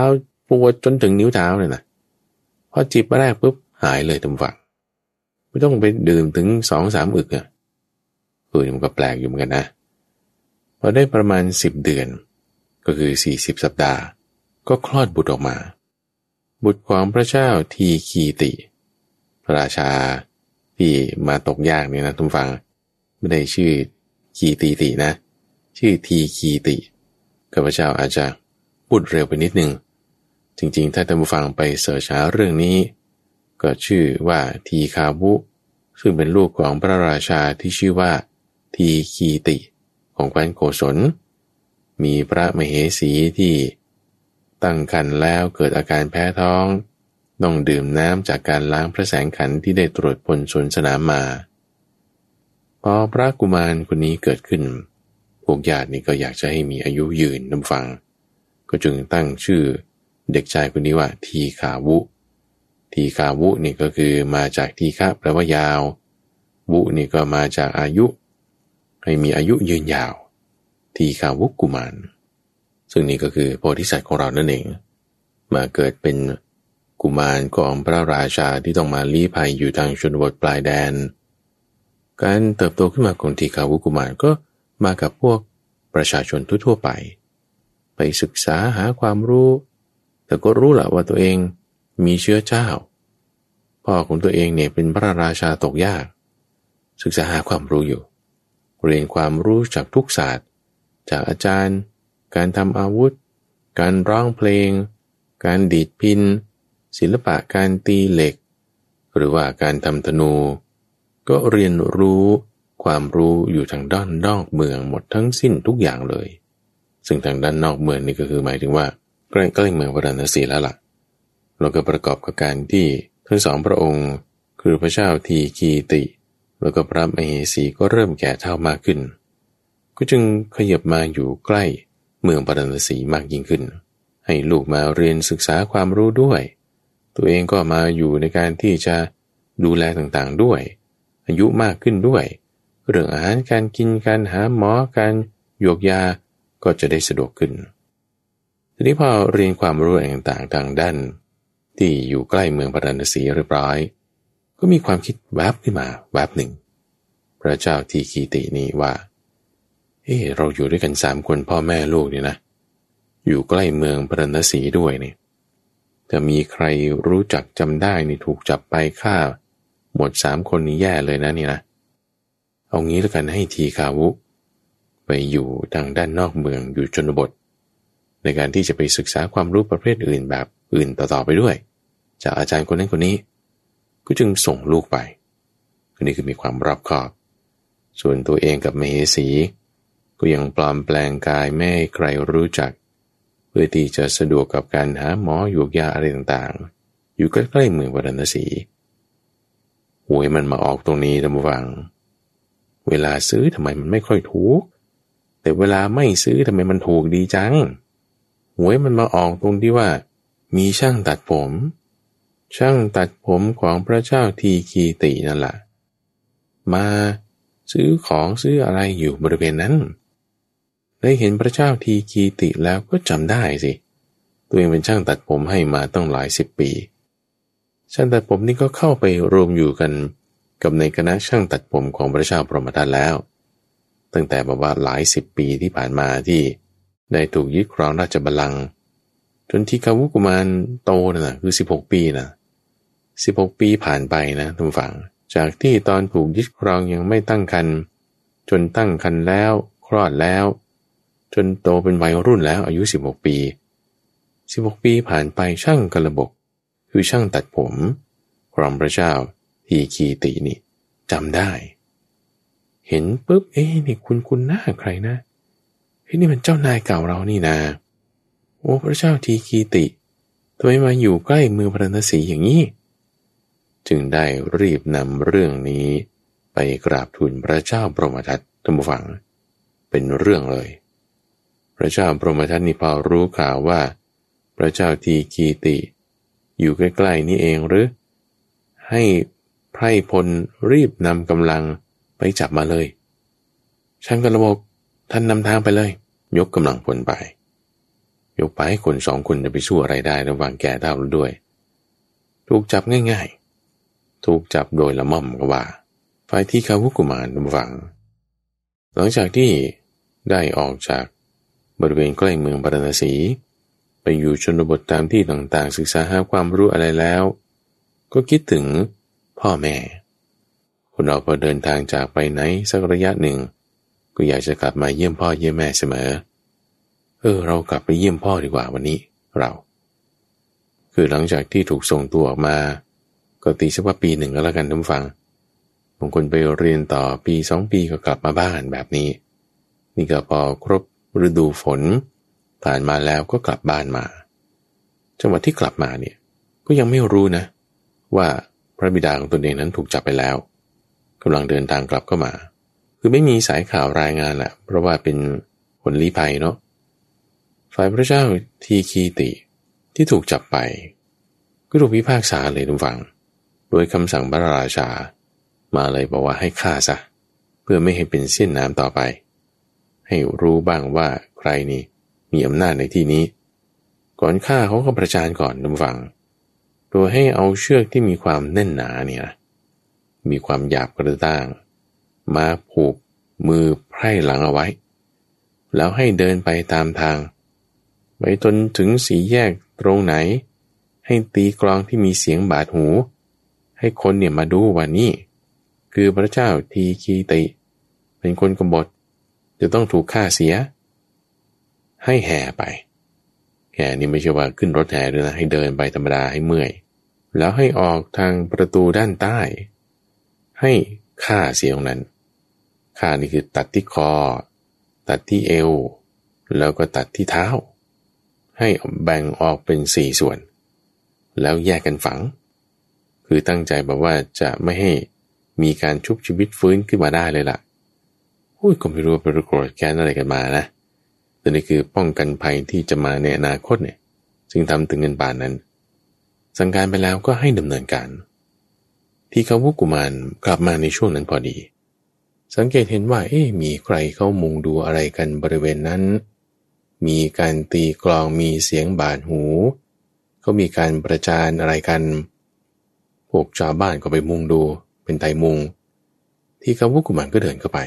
ปวดจนถึงนิ้วเท้าเลยนะพอจิบแรกปุ๊บหายเลยท่านฟังไม่ต้องไปดื่มถึงสองสามอึกอะเออมันก็แปลกอยู่เหมือนกันนะพอได้ประมาณสิบเดือน ก็คือสี่สิบสัปดาห์ ก็คลอดบุตรออกมา บุตรของพระเจ้าทีคีติ พระราชาที่มาตกยากเนี่ยนะทุกฟัง ไม่ได้ชื่อคีตีตินะ ชื่อทีคีติข้าพเจ้าอาจจะพูดเร็วไปนิดนึง จริงๆ ถ้าท่านผู้ฟังไปเสิร์ชหาเรื่องนี้ ก็ชื่อว่าทีคาบุซึ่งเป็นลูกของพระราชาที่ชื่อว่า ทีคีติ ของแคว้นโกศล มีพระมเหสีที่ ตั้งคันแล้วเกิดอาการแพ้ท้อง ต้องดื่มน้ำจากการล้างพระแสงขันที่ได้ตรวจพลสนสนามมา พอพระกุมารคนนี้เกิดขึ้น พวกญาตินี่ก็อยากจะให้มีอายุยืนน้ำฟัง ก็จึงตั้งชื่อเด็กชายคนนี้ว่า ทีขาวุ ทีขาวุนี่ก็คือมาจากทีฆะแปลว่ายาว วุนี่ก็มาจากอายุ ให้มีอายุยืนยาว ทีขาวุกุมาร ซึ่งนี่ก็คือโพธิสัตว์ของเรานั่นเอง มาเกิดเป็นกุมารของพระราชาที่ต้องมาลี้ภัยอยู่ทางชนบทปลายแดน การเติบโตขึ้นมาของทีขาวุกุมารก็มากับพวกประชาชนทั่วๆไป ไปศึกษาหาความรู้ แต่ก็รู้แหละว่าตัวเองมีเชื้อเจ้า พ่อของตัวเองเนี่ยเป็นพระราชาตกยาก ศึกษาหาความรู้อยู่ เรียนความรู้จากทุกศาสตร์ จากอาจารย์ การทำอาวุธ การร้องเพลง การดีดพิน ศิลปะการตีเหล็ก หรือว่าการทำธนู ก็เรียนรู้ความรู้อยู่ทางด้านนอกเมืองหมดทั้งสิ้นทุกอย่างเลย ซึ่งทางด้านนอกเมืองนี่ก็คือหมายถึงว่าใกล้ใกล้เมืองพระนศีแล้วละ่ะแล้วก็ประกอบกับการที่ทั้งสองพระองค์คือพระเจ้าทีกีติ แล้วก็พระมเหสีก็เริ่มแก่เท่ามากขึ้น ก็จึงขยับมาอยู่ใกล้ เมืองปรณสีมากยิ่งขึ้น ให้ลูกมาเรียนศึกษาความรู้ด้วย ตัวเองก็มาอยู่ในการที่จะดูแลต่างๆด้วย อายุมากขึ้นด้วย เรื่องอาหารการกินการหาหมอการโยกยาก็จะได้สะดวกขึ้น ทีนี้พอเรียนความรู้ต่างๆทางด้าน ที่อยู่ใกล้เมืองปรณสีเรียบร้อย ก็มีความคิดแวบขึ้นมาแวบหนึ่ง พระเจ้าทีคีตินี้ว่า เฮ้เราอยู่ด้วยกันสามคนพ่อแม่ลูกเนี่ยนะ อยู่ใกล้เมืองปราณสีด้วยเนี่ยจะมีใครรู้จักจำได้นี่ถูกจับไปฆ่า หมดสามคนนี้แย่เลยนะนี่นะ เอางี้แล้วกันให้ทีคาวุ ไปอยู่ทางด้านนอกเมืองอยู่ชนบท ในการที่จะไปศึกษาความรู้ประเภทอื่นแบบอื่นต่อๆไปด้วย จากอาจารย์คนนั้นคนนี้ ก็จึงส่งลูกไปคนนี้คือมีความรอบคอบ ส่วนตัวเองกับเมเหสี ก็ยังปลอมแปลงกายไม่ให้ใครรู้จัก เพื่อที่จะสะดวกกับการหาหมออยู่ยาอะไรต่างๆ อยู่ใกล้ๆเมืองวรณสีหวยมันมาออกตรงนี้ท่านผู้ฟัง เวลาซื้อทำไมมันไม่ค่อยถูก แต่เวลาไม่ซื้อทำไมมันถูกดีจังหวยมันมาออกตรงที่ว่า มีช่างตัดผม ช่างตัดผมของพระเจ้าทีคีตินั่นแหละมาซื้อของซื้ออะไรอยู่บริเวณนั้น ได้เห็นพระเจ้าทีคีติแล้วก็จำได้สิ ตัวเองเป็นช่างตัดผมให้มาต้องหลายสิบปี ช่างตัดผมนี่ก็เข้าไปรวมอยู่กันกับในคณะช่างตัดผมของพระเจ้าพรหมทัตแล้ว ตั้งแต่บอกว่าหลายสิบปีที่ผ่านมาที่ได้ถูกยึดครองราชบัลลังก์จนที่กาวุกุมารโตนะคือสิบหกปีนะสิบหกปีผ่านไปนะทุกฝั่งจากที่ตอนถูกยึดครองยังไม่ตั้งคันจนตั้งคันแล้ว คลอดแล้ว จนโตเป็นวัยรุ่นแล้วอายุสิบหกปีสิบหกปีผ่านไปช่างกระบก คือช่างตัดผมครองพระเจ้าทีคีตินี่จำได้ เห็นปุ๊บเอ๊นี่คุณคุณหน้าใครนะเฮ้นี่มันเจ้านายเก่าเรานี่นาะโอ้พระเจ้าทีคีติทำไมมาอยู่ใกล้มือพระนศีอย่างนี้ จึงได้รีบนำเรื่องนี้ ไปกราบทูลพระเจ้าพรหมทัตท่านผู้ฟัง เป็นเรื่องเลย ระเจ้าพรหมทัตนี่พอรู้ข่าวว่า พระเจ้าทีคีติ อยู่ใกล้ๆนี้เองหรือ ให้ไพรพลรีบนำกำลังไปจับมาเลยช่างกระบอกท่านนำทางไปเลย ยกกำลังพลไป ยกไปให้คนสองคนจะไปสู้อะไรได้ระหว่างแก่เท่าด้วย ถูกจับง่าย ๆ ถูกจับโดยละม่อมก็ว่าฝ่ายที่คาวุกุมารฝัง หลังจากที่ได้ออกจาก บริเวณใกล้เมืองปารณสี ไปอยู่ชนบทตามที่ต่างๆ ศึกษาหาความรู้อะไรแล้ว ก็คิดถึงพ่อแม่คนเราพอเดินทางจากไปไหนสักระยะหนึ่ง ก็อยากจะกลับมาเยี่ยมพ่อเยี่ยมแม่เสมอ เออ เรากลับไปเยี่ยมพ่อดีกว่าวันนี้ เรา คือหลังจากที่ถูกส่งตัวออกมา ก็ตีสักว่าปีหนึ่งก็แล้วกันทุกฟังบางคนไปเรียนต่อปีสองปีก็กลับมาบ้านแบบนี้ นี่ก็พอครบ ฤดูฝน ผ่านมาแล้วก็กลับบ้านมา จังหวะที่กลับมาเนี่ยก็ยังไม่รู้นะ ว่าพระบิดาของตนเองนั้นถูกจับไปแล้วกำลังเดินทางกลับเข้ามา คือไม่มีสายข่าวรายงานแหละเพราะว่าเป็นผลลี้ภัยเนาะฝ่ายพระเจ้าทีคีติที่ถูกจับไป ก็ถูกพิพากษาเลยทุกฝัง โดยคำสั่งพระราชา มาเลยบอกว่าให้ฆ่าซะ เพื่อไม่ให้เป็นเส้นน้ำต่อไป ให้รู้บ้างว่าใครนี่มีอำนาจในที่นี้ ก่อนฆ่าเขาก็ประจานก่อนทุกฝังโดยให้เอาเชือกที่มีความแน่นหนาเนี่ยมีความหยาบกระด้าง มาผูกมือไพร่หลังเอาไว้ แล้วให้เดินไปตามทาง ไปจนถึงสีแยกตรงไหน ให้ตีกลองที่มีเสียงบาดหู ให้คนเนี่ยมาดูว่านี่ คือพระเจ้าทีคีติ เป็นคนกบฏ จะต้องถูกฆ่าเสีย ให้แห่ไป แห่นี่ไม่ใช่ว่าขึ้นรถแห่ด้วยนะให้เดินไปธรรมดาให้เมื่อย แล้วให้ออกทางประตูด้านใต้ ให้ฆ่าเสียงนั้นฆ่านี่คือตัดที่คอ ตัดที่เอว แล้วก็ตัดที่เท้า ให้แบ่งออกเป็นสี่ส่วน แล้วแยกกันฝัง คือตั้งใจแบบว่าจะไม่ให้มีการชุบชีวิตฟื้นขึ้นมาได้เลยละ่ะ อุ้ยก็ไม่รู้ไปโกรธแค้นอะไรกันมานะแต่นี่คือป้องกันภัยที่จะมาในอนาคตเนี่ย จึงทำถึงเงินบานนั้น สังการไปแล้วก็ให้ดำเนินการ ที่เขาวุกุมารกลับมาในช่วงนั้นพอดี สังเกตเห็นว่า เอ๊มีใครเข้ามุงดูอะไรกันบริเวณนั้น มีการตีกลองมีเสียงบาดหู เขามีการประจานอะไรกันพวกชาวบ้านก็ไปมุงดูเป็นไตมุง ที่เขาวุกุมารก็เดินเข้าไป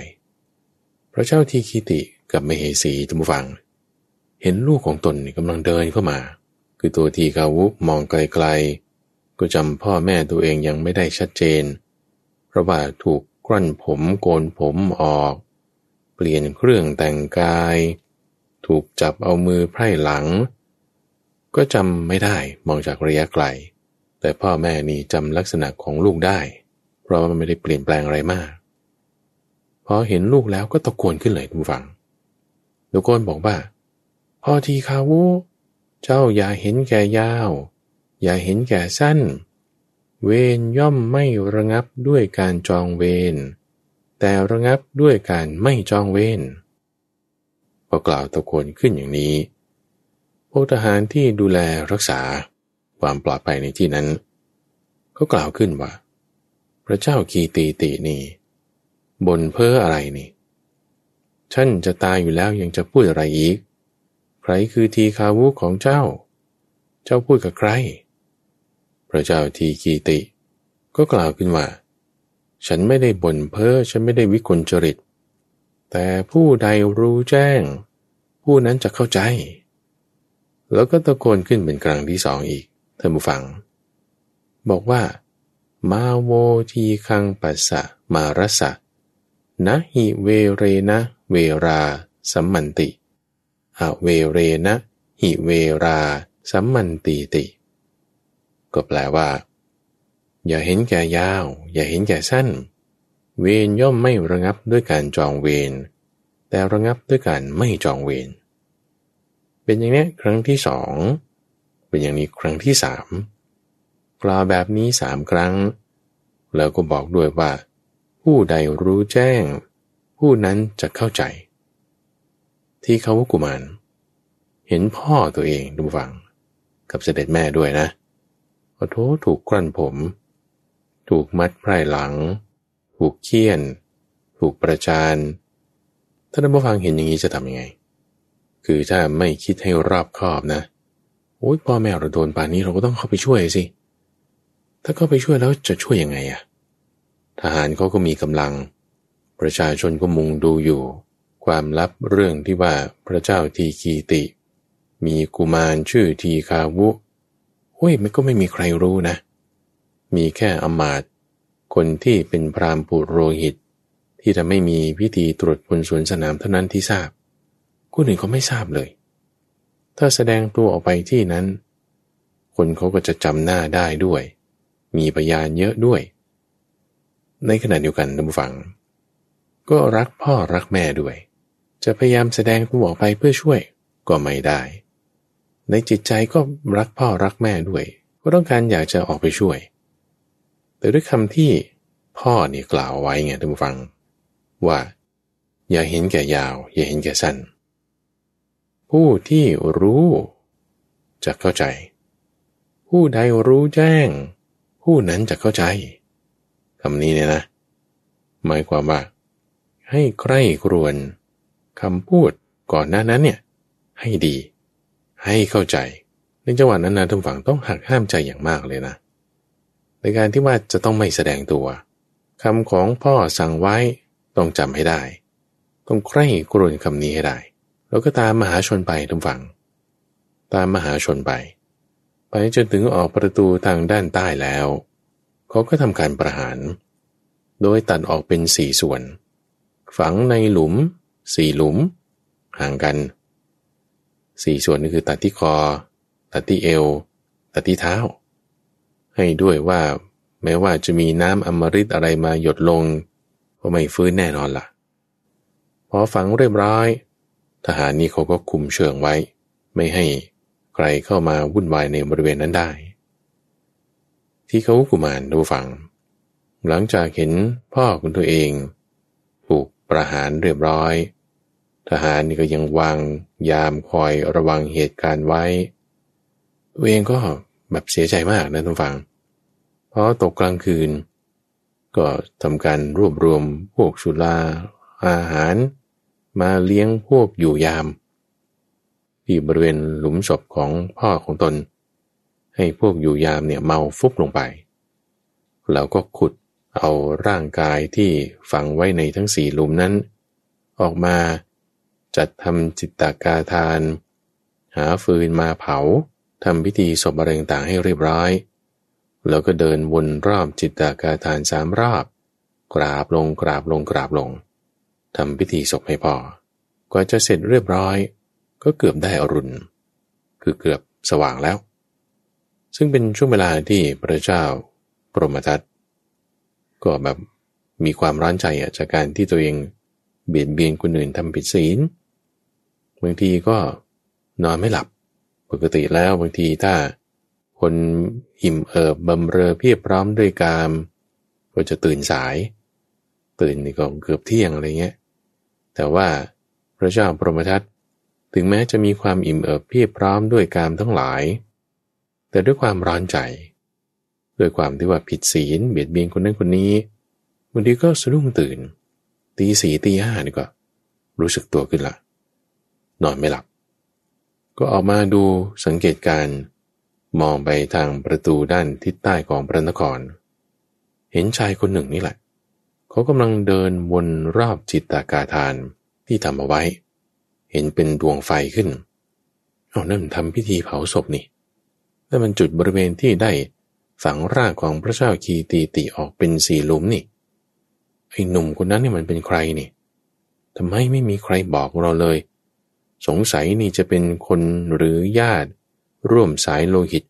พระเจ้าทีคีติกับมเหสีทุกฟัง เห็นลูกของตนกำลังเดินเข้ามา คือตัวทีกาวุมองไกลๆ ก็จำพ่อแม่ตัวเองยังไม่ได้ชัดเจน เพราะว่าถูกกรั้นผมโกนผมออก เปลี่ยนเครื่องแต่งกาย ถูกจับเอามือไพร่หลัง ก็จำไม่ได้มองจากระยะไกล แต่พ่อแม่นี่จำลักษณะของลูกได้ เพราะมันไม่ได้เปลี่ยนแปลงอะไรมาก พอเห็นลูกแล้วก็ตะโกนขึ้นเลยทุกฝังตะโกนบอกว่าพ่อทีคาวุเจ้าอย่าเห็นแก่ยาว อย่าเห็นแก่สั้น เวรย่อมไม่ระงับด้วยการจองเวรแต่ระงับด้วยการไม่จองเวรพอกล่าวตะโกนขึ้นอย่างนี้พวกทหารที่ดูแลรักษาความปลอดภัยในที่นั้น ก็กล่าวขึ้นว่า พระเจ้ากีตีตินี่ บนเพ้ออะไรนี่ท่านจะตายอยู่แล้วยังจะพูดอะไรอีก ใครคือทีคาวุของเจ้า เจ้าพูดกับใคร พระเจ้าทีกีติ ก็กล่าวขึ้นว่า ฉันไม่ได้บ่นเพ้อฉันไม่ได้วิกลจริต แต่ผู้ใดรู้แจ้ง ผู้นั้นจะเข้าใจ แล้วก็ตะโกนขึ้นเป็นครั้งที่สองอีกท่านผู้ฟัง บอกว่า มาโวทีคังปัสสะมารสะ นะหิเวเรนะ เวราสัมมันติอเวเรนะ หิเวราสัมมันติติ ก็แปลว่า อย่าเห็นแก่ยาว อย่าเห็นแก่สั้น เวรย่อมไม่ระงับด้วยการจองเวรแต่ระงับด้วยการไม่จองเวรเป็นอย่างนี้ครั้งที่สองเป็นอย่างนี้ครั้งที่สามกล่าวแบบนี้สามครั้ง แล้วก็บอกด้วยว่า ผู้ใดรู้แจ้ง ผู้นั้นจะเข้าใจ ที่เขาว่ากุมาร เห็นพ่อตัวเองดูฟัง กับเสด็จแม่ด้วยนะขอโทษถูกกลั่นผม ถูกมัดไพร่หลัง ถูกเคี่ยน ถูกประจานถ้าท่านผู้ฟังเห็นอย่างนี้จะทำยังไง คือถ้าไม่คิดให้รอบคอบนะโอ้ยพ่อแม่เราโดนป่านนี้เราก็ต้องเข้าไปช่วยสิ ถ้าเข้าไปช่วยแล้วจะช่วยยังไงอะ ทหารเขาก็มีกำลัง ประชาชนก็มุงดูอยู่ ความลับเรื่องที่ว่าพระเจ้าทีคีติ มีกุมารชื่อทีคาวุเฮ้ยมันก็ไม่มีใครรู้นะ มีแค่อมาตคนที่เป็นพรามปุโรหิต ที่จะไม่มีพิธีตรวจพลสวนสนามเท่านั้นที่ทราบคนอื่นเขาไม่ทราบเลย ถ้าแสดงตัวออกไปที่นั้น คนเขาก็จะจำหน้าได้ด้วย มีพยานเยอะด้วย ในขณะเดียวกันท่านผู้ฟัง ก็รักพ่อรักแม่ด้วย จะพยายามแสดงตัวออกไปเพื่อช่วยก็ไม่ได้ ในจิตใจก็รักพ่อรักแม่ด้วย ก็ต้องการอยากจะออกไปช่วย แต่ด้วยคำที่พ่อนี่กล่าวไว้ไงท่านผู้ฟัง ว่า อย่าเห็นแก่ยาว อย่าเห็นแก่สั้น ผู้ที่รู้จะเข้าใจ ผู้ใดรู้แจ้ง ผู้นั้นจะเข้าใจ คำนี้เนี่ยนะ หมายความว่า ให้ใคร่ครวญคำพูดก่อนหน้านั้นเนี่ย ให้ดี ให้เข้าใจ ในจังหวะนั้นนะทุกฝั่งต้องหักห้ามใจอย่างมากเลยนะ ในการที่ว่าจะต้องไม่แสดงตัวคำของพ่อสั่งไว้ต้องจำให้ได้ ต้องใคร่ครวญคำนี้ให้ได้ แล้วก็ตามมหาชนไปทุกฝั่ง ตามมหาชนไป ไปจนถึงออกประตูทางด้านใต้แล้ว เขาก็ทำการประหาร โดยตัดออกเป็นสี่ส่วน ฝังในหลุมสี่หลุม ห่างกันสี่ส่วนนี่คือตัดที่คอ ตัดที่เอว ตัดที่เท้า ให้ด้วยว่าแม้ว่าจะมีน้ำอมฤตอะไรมาหยดลง ก็ไม่ฟื้นแน่นอนละ่ะ พอฝังเรียบร้อย ทหารนี่เขาก็คุมเชิงไว้ ไม่ให้ใครเข้ามาวุ่นวายในบริเวณนั้นได้ ที่เขากุมารดูฝัง หลังจากเห็นพ่อของตัวเอง ถูกประหารเรียบร้อย ทหารนี่ก็ยังวางยามคอยระวังเหตุการณ์ไว้ตัวเองก็แบบเสียใจมากนะทุกฝังเพราะตกกลางคืน ก็ทำการรวบรวมพวกสุราอาหาร มาเลี้ยงพวกอยู่ยาม ที่บริเวณหลุมศพของพ่อของตน ให้พวกอยู่ยามเนี่ยเมาฟุบลงไป แล้วก็ขุดเอาร่างกายที่ฝังไว้ในทั้งสี่หลุมนั้น ออกมาจัดทำจิตตากาทาน หาฟืนมาเผาทำพิธีศพอะไรต่างให้เรียบร้อย แล้วก็เดินวนรอบจิตตากาทานสามรอบ กราบลงกราบลงกราบลงทำพิธีศพให้พอกว่าจะเสร็จเรียบร้อย ก็เกือบได้อรุณ คือเกือบสว่างแล้ว ซึ่งเป็นช่วงเวลาที่พระเจ้าปรมทัตก็แบบมีความร้อนใจอะจากการที่ตัวเองเบียดเบียนคนอื่นทำผิดศีลบางทีก็นอนไม่หลับปกติแล้วบางทีถ้า คนหิ่มเอิบบำเรอเพียบพร้อมด้วยกาม ก็จะตื่นสาย ตื่นนี่ก็เกือบเที่ยงอะไรเงี้ยแต่ว่าพระเจ้าปรมทัตถึงแม้จะมีความอิ่มเอิบเพียบพร้อมด้วยกามทั้งหลาย แต่ด้วยความร้อนใจ ด้วยความที่ว่าผิดศีลเบียดเบียนคนนั้นคนนี้บางทีก็สะดุ้งตื่น ตีสี่ตีห้านี่ก็รู้สึกตัวขึ้นละนอนไม่หลับ ก็ออกมาดูสังเกตการ มองไปทางประตูด้านทิศใต้ของพระนคร เห็นชายคนหนึ่งนี่แหละ เขากำลังเดินวนรอบจิตตากาทานที่ทำเอาไว้ เห็นเป็นดวงไฟขึ้น เอานั่นทำพิธีเผาศพนี่ แล้วมันจุดบริเวณที่ได้ฝังรางของพระเจ้าคีตีติออกเป็นสี่หลุมนี่ไอ้หนุ่มคนนั้นนี่มันเป็นใครนี่ทำไมไม่มีใครบอกเราเลย สงสัยนี่จะเป็นคนหรือญาติ ร่วมสายโลหิต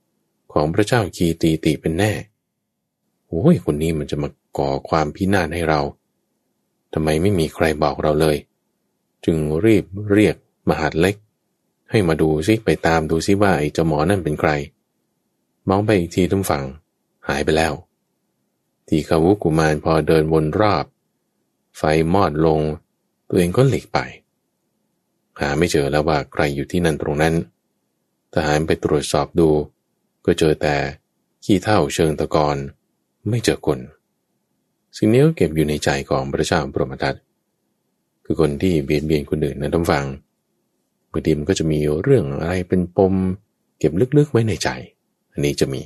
ของพระเจ้าคีตีติเป็นแน่โอ้ยคนนี้มันจะมาก่อความพินาศให้เราทำไมไม่มีใครบอกเราเลย จึงรีบเรียกมหาดเล็ก ให้มาดูซิไปตามดูซิว่าไอ้เจ้าหมอนั่นเป็นใคร มองไปอีกทีทุกฝั่งหายไปแล้ว ที่ขาวุกุมารพอเดินวนรอบ ไฟมอดลง ตัวเองก็หลีกไป หาไม่เจอแล้วว่าใครอยู่ที่นั่นตรงนั้น ทหารไปตรวจสอบดู ก็เจอแต่ขี้เท่าเชิงตะกอนไม่เจอคน สิ่งนี้ก็เก็บอยู่ในใจของพระเจ้าปรมทัตคือคนที่เบียดเบียนคนอื่นนั้นต้องฟังบางทีมันก็จะมีเรื่องอะไรเป็นปม เก็บลึกๆไว้ในใจ อันนี้จะมี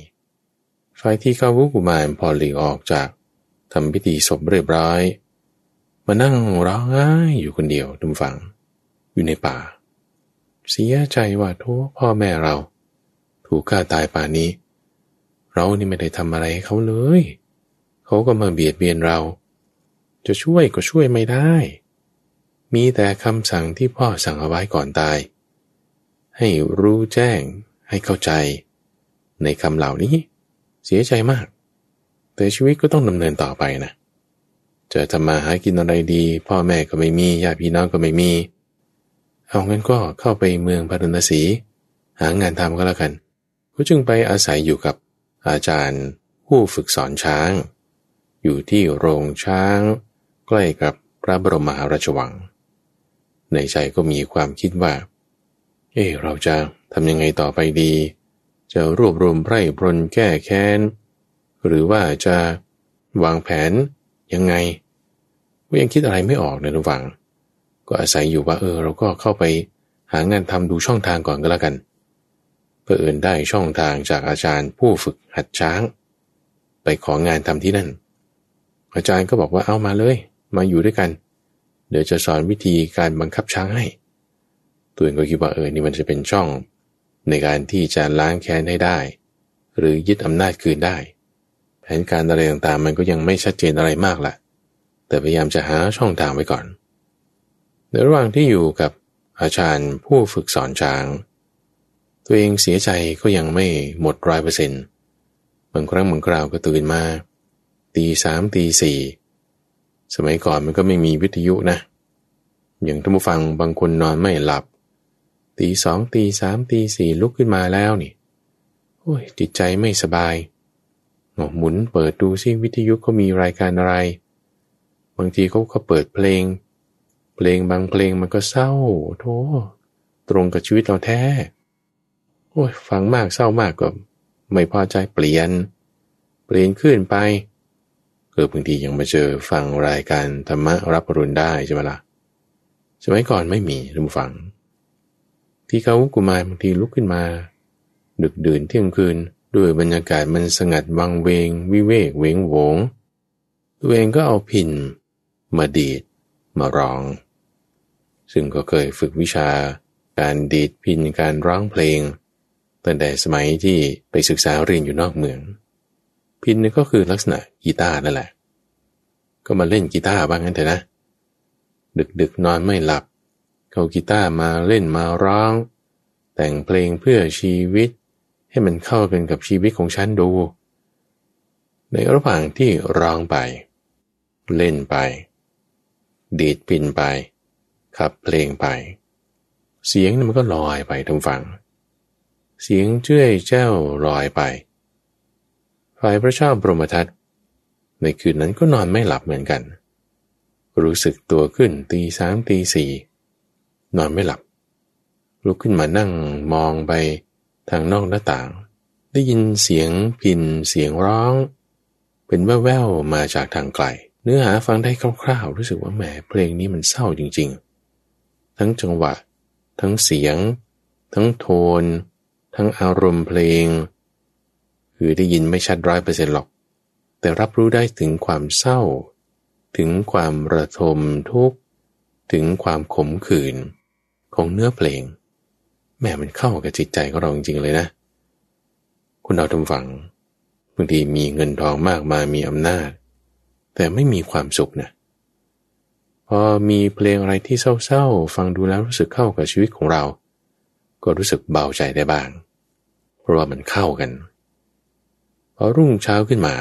ฝ่ายที่ข้าวุกุมารพอหลีกออกจากทำพิธีศพเรียบร้อยมานั่งร้องไห้อยู่คนเดียวดุมฟัง อยู่ในป่า เสียใจว่าโทษพ่อแม่เรา ถูกฆ่าตายป่านี้ เรานี่ไม่ได้ทำอะไรให้เขาเลย เขาก็มาเบียดเบียนเรา จะช่วยก็ช่วยไม่ได้ มีแต่คำสั่งที่พ่อสั่งเอาไว้ก่อนตาย ให้รู้แจ้งให้เข้าใจ ในคำเหล่านี้ เสียใจมาก แต่ชีวิตก็ต้องดำเนินต่อไปนะจะทำมาหากินอะไรดี พ่อแม่ก็ไม่มีญาติพี่น้องก็ไม่มี เอางั้นก็เข้าไปเมืองพารณสี หางานทำก็แล้วกันก็จึงไปอาศัยอยู่กับอาจารย์ผู้ฝึกสอนช้าง อยู่ที่โรงช้าง ใกล้กับพระบรมมหาราชวัง ในใจก็มีความคิดว่า เออเราจะทำยังไงต่อไปดี จะรวบรวมไพร่พลแก้แค้น หรือว่าจะวางแผนยังไงก็ยังคิดอะไรไม่ออกในระหว่างก็อาศัยอยู่ว่าเออ เราก็เข้าไปหางานทำดูช่องทางก่อนก็แล้วกันเพื่อเอินได้ช่องทางจากอาจารย์ผู้ฝึกหัดช้าง ไปของานทำที่นั่น อาจารย์ก็บอกว่าเอามาเลย มาอยู่ด้วยกัน เดี๋ยวจะสอนวิธีการบังคับช้างให้ ตัวเองก็คิดว่าเออนี่มันจะเป็นช่อง ในการที่จะล้างแค้นให้ได้ หรือยึดอำนาจคืนได้ แผนการอะไรต่างๆ มันก็ยังไม่ชัดเจนอะไรมากละแต่พยายามจะหาช่องทางไว้ก่อน ในระหว่างที่อยู่กับอาจารย์ผู้ฝึกสอนช้าง ตัวเองเสียใจก็ยังไม่หมดร้อยเปอร์เซ็นต์บางครั้งบางคราวก็ตื่นมาตีสามตีสี่สมัยก่อนมันก็ไม่มีวิทยุนะ อย่างท่านผู้ฟังบางคนนอนไม่หลับ ตีสองตีสามตีสี่ลุกขึ้นมาแล้วนี่โอ้ยจิตใจไม่สบายหมุนเปิดดูซิวิทยุเขามีรายการอะไร บางทีเขาเขาเปิดเพลง เพลงบางเพลงมันก็เศร้าโธ่ตรงกับชีวิตเราแท้ โอ้ยฟังมากเศร้ามากก็ไม่พอใจเปลี่ยน เปลี่ยนขึ้นไปเกิดบางทียังมาเจอฟังรายการธรรมะรับรุนได้ใช่ไหมละ่ะสมัยก่อนไม่มีทุกฝัง ที่เขากุมารบางทีลุกขึ้นมา ดึกดื่นเที่ยงคืนด้วยบรรยากาศมันสงัดวังเวง วิเวกเวงโวง ตัวเองก็เอาพินมาดีดมาร้อง ซึ่งก็เคยฝึกวิชาการดีดพินการร้องเพลงตั้งแต่สมัยที่ไปศึกษาเรียนอยู่นอกเมือง พินนี่ก็คือลักษณะกีตาร์นั่นแหละ ก็มาเล่นกีตาร์บ้างงั้นเถอะนะ ดึกดึกนอนไม่หลับ เขากีตาร์มาเล่นมาร้อง แต่งเพลงเพื่อชีวิต ให้มันเข้ากันกับชีวิตของฉันดู ในระหว่างที่ร้องไป เล่นไป ดีดปินไป ขับเพลงไป เสียงมันก็ลอยไปทางฝั่งเสียงเจ้ยเจ้าลอยไป ฝ่ายพระเจ้าบรมทัตในคืนนั้นก็นอนไม่หลับเหมือนกัน รู้สึกตัวขึ้นตีสามตีสี่ นอนไม่หลับ ลุกขึ้นมานั่งมองไปทางนอกหน้าต่าง ได้ยินเสียงพินเสียงร้อง เป็นแว่วๆมาจากทางไกล เนื้อหาฟังได้คร่าวๆ รู้สึกว่าแหมเพลงนี้มันเศร้าจริง ๆ ทั้งจังหวะ ทั้งเสียง ทั้งโทน ทั้งอารมณ์เพลง คือได้ยินไม่ชัดร้อยเปอร์เซ็นต์หรอก แต่รับรู้ได้ถึงความเศร้า ถึงความระทมทุกข์ถึงความขมขื่น ของเนื้อเพลงแม่มันเข้ากับจิตใจของเราจริงๆเลยนะ คุณเราทำฝังบางทีมีเงินทองมากมายมีอำนาจ แต่ไม่มีความสุขนะพอมีเพลงอะไรที่เศร้าๆ ฟังดูแล้วรู้สึกเข้ากับชีวิตของเรา ก็รู้สึกเบาใจได้บ้าง เพราะว่ามันเข้ากันพอรุ่งเช้าขึ้นมา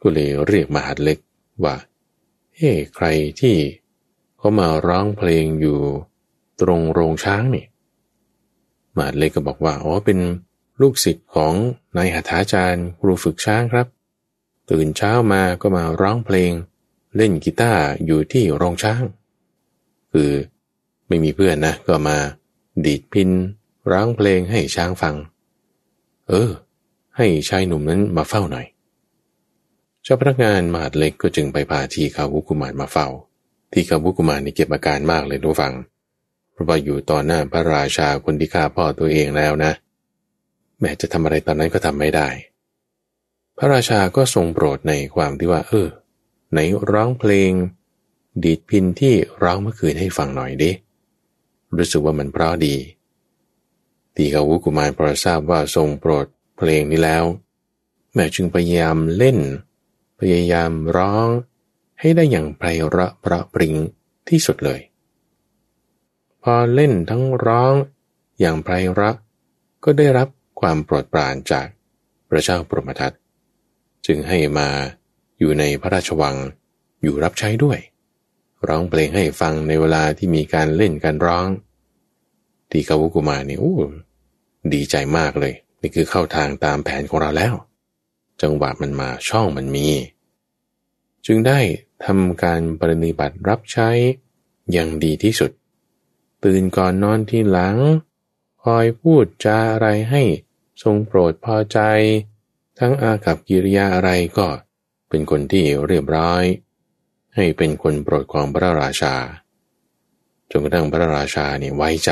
ก็เลยเรียกมหาดเล็กว่าเฮ้ใครที่เขามาร้องเพลงอยู่ ตรงโรงช้างนี่มาเลยก็บอกว่าอ๋อเป็นลูกศิษย์ของนายหัตถาจารย์ครูฝึกช้างครับ ตื่นเช้ามาก็มาร้องเพลง เล่นกีตาร์อยู่ที่โรงช้าง คือไม่มีเพื่อนนะก็มาดีดพินร้องเพลงให้ช้างฟัง เออ ให้ชายหนุ่มนั้นมาเฝ้าหน่อยเจ้าพนักงานมาดเล็กก็จึงไปพาทีคาวุกุมารมาเฝ้า ที่คาวุกุมารนี่เก็บอาการมากเลยทุกฝัง เพราะว่าอยู่ต่อหน้าพระราชาคนที่ฆ่าพ่อตัวเองแล้วนะ แม้จะทำอะไรตอนนั้นก็ทำไม่ได้ พระราชาก็ทรงโปรดในความที่ว่า เออ ไหนร้องเพลง ดีดพินที่ร้องเมื่อคืนให้ฟังหน่อยดิรู้สึกว่ามันเพราะดีตีกาวุกุมารพอทราบว่าทรงโปรดเพลงนี้แล้ว แม่จึงพยายามเล่น พยายามร้อง ให้ได้อย่างไพเราะเพราะปริงที่สุดเลย พอเล่นทั้งร้องอย่างไพเราะก็ได้รับความโปรดปรานจากพระเจ้าปรมทัตจึงให้มาอยู่ในพระราชวังอยู่รับใช้ด้วย ร้องเพลงให้ฟังในเวลาที่มีการเล่นการร้องทีกาวุกุมาเนี่โอ้ดีใจมากเลย นี่คือเข้าทางตามแผนของเราแล้ว จังหวะมันมาช่องมันมี จึงได้ทำการปฏิบัติรับใช้อย่างดีที่สุด ตื่นก่อนนอนที่หลัง คอยพูดจาอะไรให้ทรงโปรดพอใจ ทั้งอากับกิริยาอะไรก็เป็นคนที่เรียบร้อย ให้เป็นคนโปรดของพระราชา จนกระทั่งพระราชาเนี่ยไว้ใจ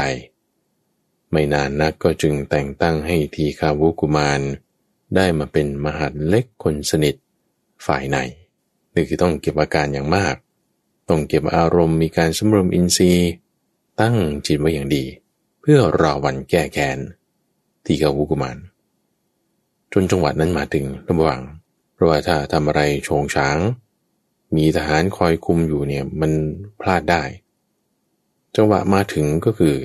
ไม่นานนักก็จึงแต่งตั้งให้ทีคาวุกุมาร ได้มาเป็นมหาดเล็กคนสนิทฝ่ายในนี่คือต้องเก็บอาการอย่างมาก ต้องเก็บอารมณ์มีการสมรวมอินทรีย์ ตั้งจิตไว้อย่างดี เพื่อรอวันแก้แค้นที่กาวุกุมารจนจังหวัดนั้นมาถึงระหว่างเพราะว่าถ้าทำอะไรโฉงช้าง มีทหารคอยคุมอยู่เนี่ยมันพลาดได้ จังหวะมาถึงก็คือ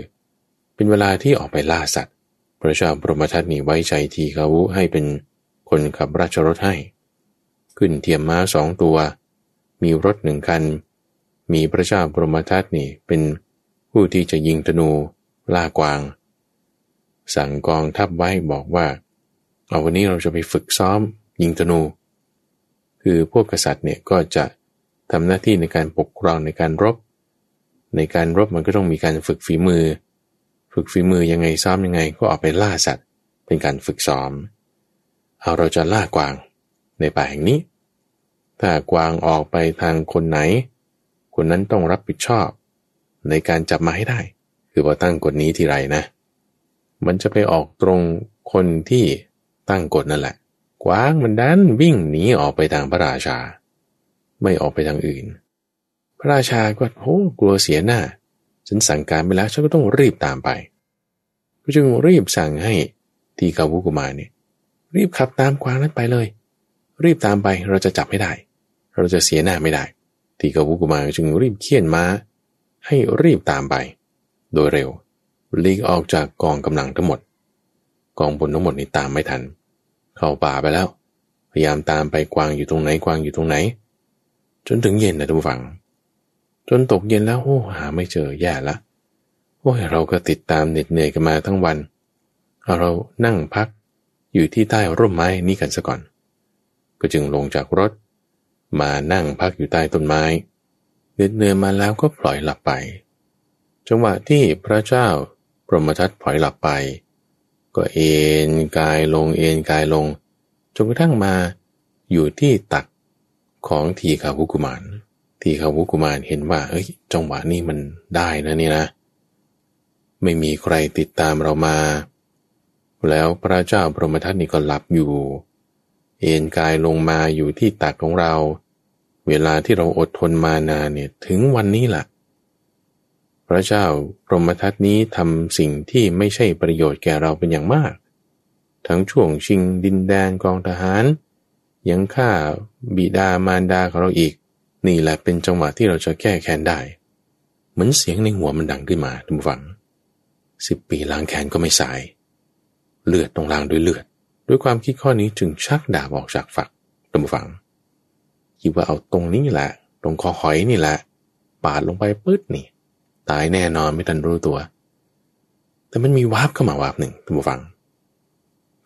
เป็นเวลาที่ออกไปล่าสัตว์ พระเจ้าปรมทัตนี่ไว้ใจทีขาวุให้เป็นคนขับราชรถให้ ขึ้นเทียมม้าสองตัว มีรถหนึ่งคัน มีพระเจ้าปรมทัตนี่เป็น ผู้ที่จะยิงธนูล่ากวาง สั่งกองทัพไว้บอกว่า เอาวันนี้เราจะไปฝึกซ้อมยิงธนู คือพวกกษัตริย์เนี่ยก็จะทำหน้าที่ในการปกครองในการรบ ในการรบมันก็ต้องมีการฝึกฝีมือ ฝึกฝีมือยังไงซ้อมยังไงก็ออกไปล่าสัตว์ เป็นการฝึกซ้อม เอาเราจะล่ากวางในป่าแห่งนี้ ถ้ากวางออกไปทางคนไหน คนนั้นต้องรับผิดชอบ ในการจับมาให้ได้ คือพอตั้งกฎนี้ทีไรนะ มันจะไปออกตรงคนที่ตั้งกฎนั่นแหละ กวางมันดันวิ่งหนีออกไปทางพระราชา ไม่ออกไปทางอื่น พระราชาก็โอ้กลัวเสียหน้า ฉันสั่งการไปแล้วฉันก็ต้องรีบตามไปก็จึงรีบสั่งให้ทีกาวุกุมาเนี่ยรีบขับตามกวางนั้นไปเลย รีบตามไปเราจะจับไม่ได้ เราจะเสียหน้าไม่ได้ทีกาวุกุมาจึงรีบเคี่ยนม้า ให้รีบตามไป โดยเร็วลีกออกจากกองกำลังทั้งหมด กองบนทั้งหมดนี้ตามไม่ทัน เข้าป่าไปแล้ว พยายามตามไปกวางอยู่ตรงไหนกวางอยู่ตรงไหน จนถึงเย็นนะทุกฝัง จนตกเย็นแล้วโอ้หาไม่เจอแย่ละโอ้ยเราก็ติดตามเหน็ดเหนื่อยกันมาทั้งวันเอาเรานั่งพักอยู่ที่ใต้ร่มไม้นี้กันซะก่อน ก็จึงลงจากรถ มานั่งพักอยู่ใต้ต้นไม้ เหน็ดเหนื่อยมาแล้วก็ปล่อยหลับไป จังหวะที่พระเจ้าพรหมทัตปล่อยหลับไป ก็เอ็นกายลงเอ็นกายลงจนกระทั่งมาอยู่ที่ตักของทีขาวุกุมารทีขาวุกุมารเห็นว่า เอ้ย จังหวะนี้มันได้นะนี่นะ ไม่มีใครติดตามเรามา แล้วพระเจ้าพรหมทัตนี่ก็หลับอยู่ เอ็นกายลงมาอยู่ที่ตักของเรา เวลาที่เราอดทนมานานเนี่ยถึงวันนี้แหละพระเจ้าพรหมทัตนี้ทำสิ่งที่ไม่ใช่ประโยชน์แก่เราเป็นอย่างมาก ทั้งช่วงชิงดินแดนกองทหาร ยังฆ่าบิดามารดาของเราอีก นี่แหละเป็นจังหวะที่เราจะแก้แค้นได้ เหมือนเสียงในหัวมันดังขึ้นมาทุกฝังสิบปีล้างแค้นก็ไม่สาย เลือดตรงล้างด้วยเลือด ด้วยความคิดข้อนี้จึงชักดาบออกจากฝักทุกฝัง คิดว่าเอาตรงนี้แหละ ตรงคอหอยนี่แหละ ปาดลงไปปึ๊ดนี่ ตายแน่นอนไม่ทันรู้ตัว แต่มันมีวาบเข้ามาวาบหนึ่งทุกฝัง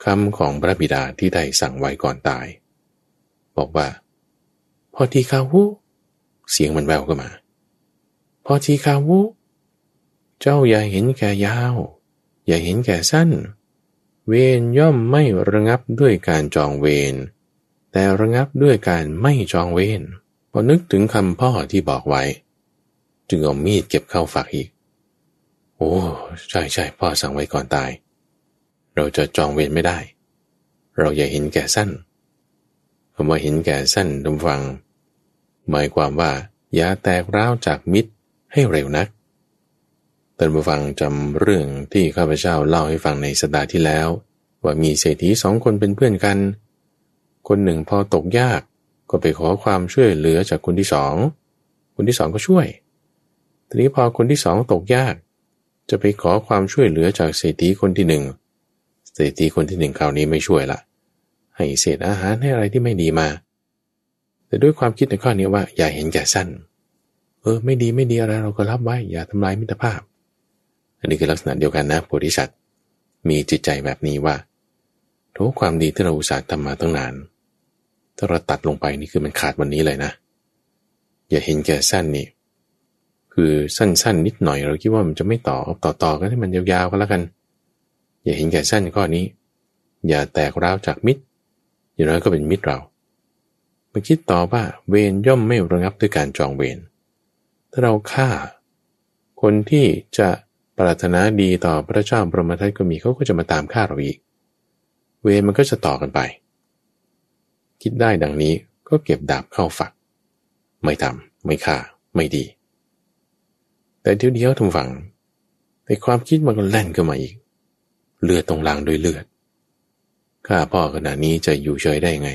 คำของพระบิดาที่ได้สั่งไว้ก่อนตาย บอกว่า พอทีคาวุเสียงมันแววก็มา พอทีคาวุเจ้าอย่าเห็นแก่ยาว อย่าเห็นแก่สั้น เวรย่อมไม่ระงับด้วยการจองเวร แต่ระงับด้วยการไม่จองเวรพอนึกถึงคำพ่อที่บอกไว้ จึงเอามีดเก็บเข้าฝักอีก โอ้ ใช่ใช่พ่อสั่งไว้ก่อนตาย เราจะจองเวรไม่ได้ เราอย่าเห็นแก่สั้นคำว่าเห็นแก่สั้นดำฟัง หมายความว่า อย่าแตกร้าวจากมิตรให้เร็วนักท่านผู้ฟังจำเรื่องที่ข้าพเจ้าเล่าให้ฟังในสัปดาห์ที่แล้ว ว่ามีเศรษฐีสองคนเป็นเพื่อนกัน คนหนึ่งพอตกยาก ก็ไปขอความช่วยเหลือจากคนที่สองคนที่สองก็ช่วย ทีนี้พอคนที่สองตกยาก จะไปขอความช่วยเหลือจากเศรษฐีคนที่หนึ่งเศรษฐีคนที่หนึ่งคราวนี้ไม่ช่วยละ ให้เศษอาหารให้อะไรที่ไม่ดีมา แต่ด้วยความคิดในข้อนี้ว่า อย่าเห็นแก่สั้น เออ ไม่ดีไม่ดีอะไรเราก็รับไว้ อย่าทำลายมิตรภาพ อันนี้คือลักษณะเดียวกันนะโพธิสัตว์มีจิตใจแบบนี้ว่าทุกความดีที่เราอุตส่าห์ทำมาตั้งนาน ถ้าเราตัดลงไปนี่คือมันขาดวันนี้เลยนะ อย่าเห็นแก่สั้นนี่ คือสั้นๆนิดหน่อยเราคิดว่ามันจะไม่ต่อต่อต่อกันให้มันยาวๆก็แล้วกัน อย่าเห็นแก่สั้นข้อนี้ อย่าแตกร้าวจากมิตร อย่างน้อยก็เป็นมิตรเรามาคิดต่อว่าเวรย่อมไม่ระงับด้วยการจองเวร ถ้าเราฆ่า คนที่จะปรารถนาดีต่อพระเจ้าบรมทัตก็มีเขาก็จะมาตามฆ่าเราอีก เวรมันก็จะต่อกันไป คิดได้ดังนี้ก็เก็บดาบเข้าฝัก ไม่ทำไม่ฆ่า ไม่ดี แต่เดี๋ยวเดียวทำฝังแต่ความคิดมันก็แล่นขึ้นมาอีก เลือดตรงลางโดยเลือดข้าพ่อขนาดนี้จะอยู่เฉยได้ไง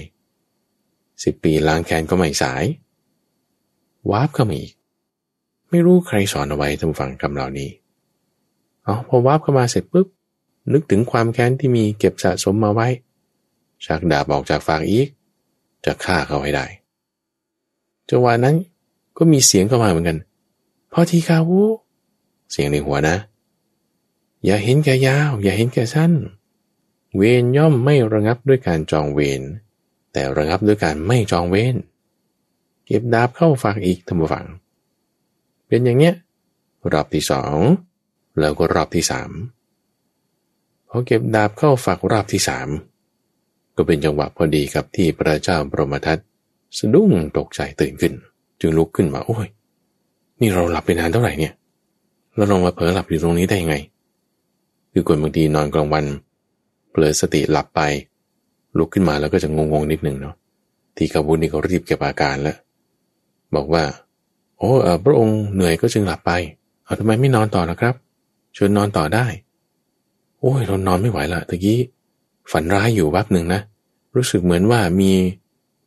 สิบปีล้างแค้นก็ไม่สายวาบเข้ามาอีก ไม่รู้ใครสอนเอาไว้ทำฟังคำเหล่านี้เอพอวาบเข้ามาเสร็จปุ๊บ นึกถึงความแค้นที่มีเก็บสะสมมาไว้ชักดาบออกจากฝากอีก จะฆ่าเขาให้ได้จังหวะนั้นก็มีเสียงเข้ามาเหมือนกันพอทีคาวูเสียงในหัวนะ อย่าเห็นแก่ยาว อย่าเห็นแก่สั้น เวรย่อมไม่ระงับด้วยการจองเวรแต่ระงับด้วยการไม่จองเวรเก็บดาบเข้าฝากอีกทำฝัง เป็นอย่างเนี้ยรอบที่สองแล้วก็รอบที่สามพอเก็บดาบเข้าฝักรอบที่สาม ก็เป็นจังหวะพอดีกับที่พระเจ้าบรมทัตสะดุ้งตกใจตื่นขึ้น จึงลุกขึ้นมาโอ้ย นี่เราหลับไปนานเท่าไหร่เนี่ย แล้วลงมาเผลอหลับอยู่ตรงนี้ได้ยังไง คือคนบางทีนอนกลางวันเผลอสติหลับไป ลุกขึ้นมาแล้วก็จะงงๆนิดหนึ่งเนาะทีกบุญนี่เขารีบเก็บอาการแล้ว บอกว่า โอ้เออพระองค์เหนื่อยก็จึงหลับไปเอาทำไมไม่นอนต่อนะครับชวนนอนต่อได้ โอ้ยเรานอนไม่ไหวละตะกี้ ฝันร้ายอยู่วับหนึ่งนะ รู้สึกเหมือนว่ามี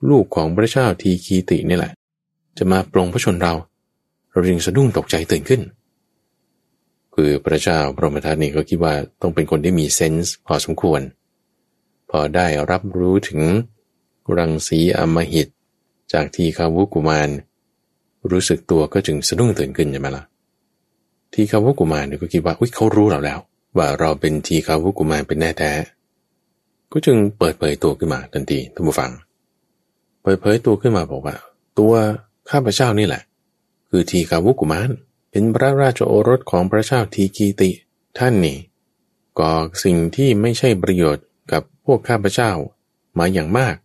ลูกของพระเจ้าทีคีตินี่แหละ จะมาปรงพระชนเรา เราจึงสะดุ้งตกใจตื่นขึ้น คือพระเจ้าพระมทัตนี่ก็คิดว่าต้องเป็นคนที่มีเซนส์พอสมควร พอได้รับรู้ถึงรังสีอมหิต จากทีคาวุกุมารรู้สึกตัวก็จึงสะดุ้งตื่นขึ้นใช่ไหมละ่ะ ทีคาวุกุมารเนี่ยก็คิดว่าอุ้ยเขารู้เราแล้ว ว่าเราเป็นทีคาวุกุมารเป็นแน่แท้ ก็จึงเปิดเผยตัวขึ้นมาทันทีท่านผู้ฟัง เปิดเผยตัวขึ้นมาบอกว่า ตัวข้าพเจ้านี่แหละ คือทีคาวุกุมารเป็นพระราชโอรสของพระเจ้าทีกีติท่านนี่ก่อสิ่งที่ไม่ใช่ประโยชน์กับพวกข้าพเจ้ามาอย่างมาก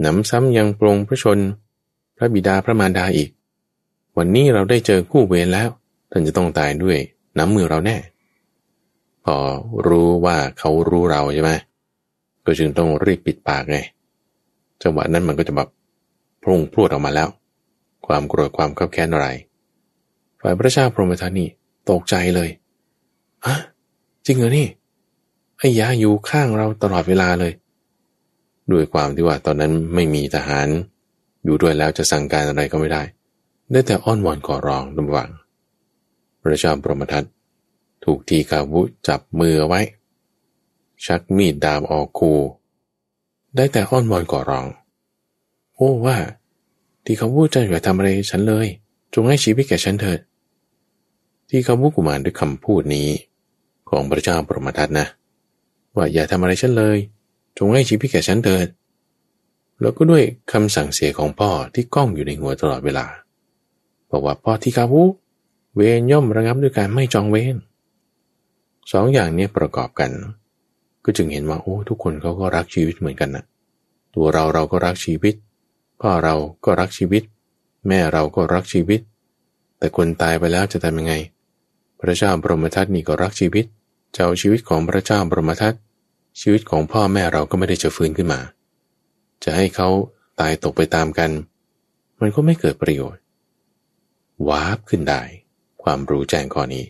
หนำซ้ำยังปรงพระชน พระบิดาพระมารดาอีก วันนี้เราได้เจอคู่เวรแล้ว ท่านจะต้องตายด้วยน้ำมือเราแน่ พอรู้ว่าเขารู้เราใช่ไหม ก็จึงต้องรีบปิดปากไงจังหวะนั้นมันก็จะแบบพุ่งพรวดออกมาแล้ว ความโกรธความขับแค้นอะไร ฝ่ายพระเจ้าพรหมทัตนี่ตกใจเลยอะจริงเหรอนี่ไอ้ยาอยู่ข้างเราตลอดเวลาเลย ด้วยความที่ว่าตอนนั้นไม่มีทหาร อยู่ด้วยแล้วจะสั่งการอะไรก็ไม่ได้ ได้แต่อ้อนวอนขอร้องระหว่างพระเจ้าปรมทัตถูกทีกาวุจับมือไว้ ชักมีดดาบออกคูได้แต่อ้อนวอนก่อร้อง โอ้ว่า ทีคาวุจะอย่าทำอะไรฉันเลย จงให้ชีวิตแก่ฉันเถิด ทีคาวุกุมารด้วยคำพูดนี้ ของพระเจ้าปรมทัตนะ ว่าอย่าทำอะไรฉันเลย จงให้ชีวิตแก่ฉันเถิด แล้วก็ด้วยคำสั่งเสียของพ่อที่ก้องอยู่ในหัวตลอดเวลา บอกว่าพ่อที่คาวุเวรย่อมระงับด้วยการไม่จองเวรสองอย่างนี้ประกอบกัน ก็จึงเห็นว่าโอ้ทุกคนเขาก็รักชีวิตเหมือนกันนะตัวเราเราก็รักชีวิต พ่อเราก็รักชีวิต แม่เราก็รักชีวิต แต่คนตายไปแล้วจะทำยังไง พระเจ้าบรมทัตนี่ก็รักชีวิตจะเอาชีวิตของพระเจ้าบรมทัตชีวิตของพ่อแม่เราก็ไม่ได้จะฟื้นขึ้นมา จะให้เขาตายตกไปตามกัน มันก็ไม่เกิดประโยชน์วาบขึ้นได้ ความรู้แจ้งข้อนี้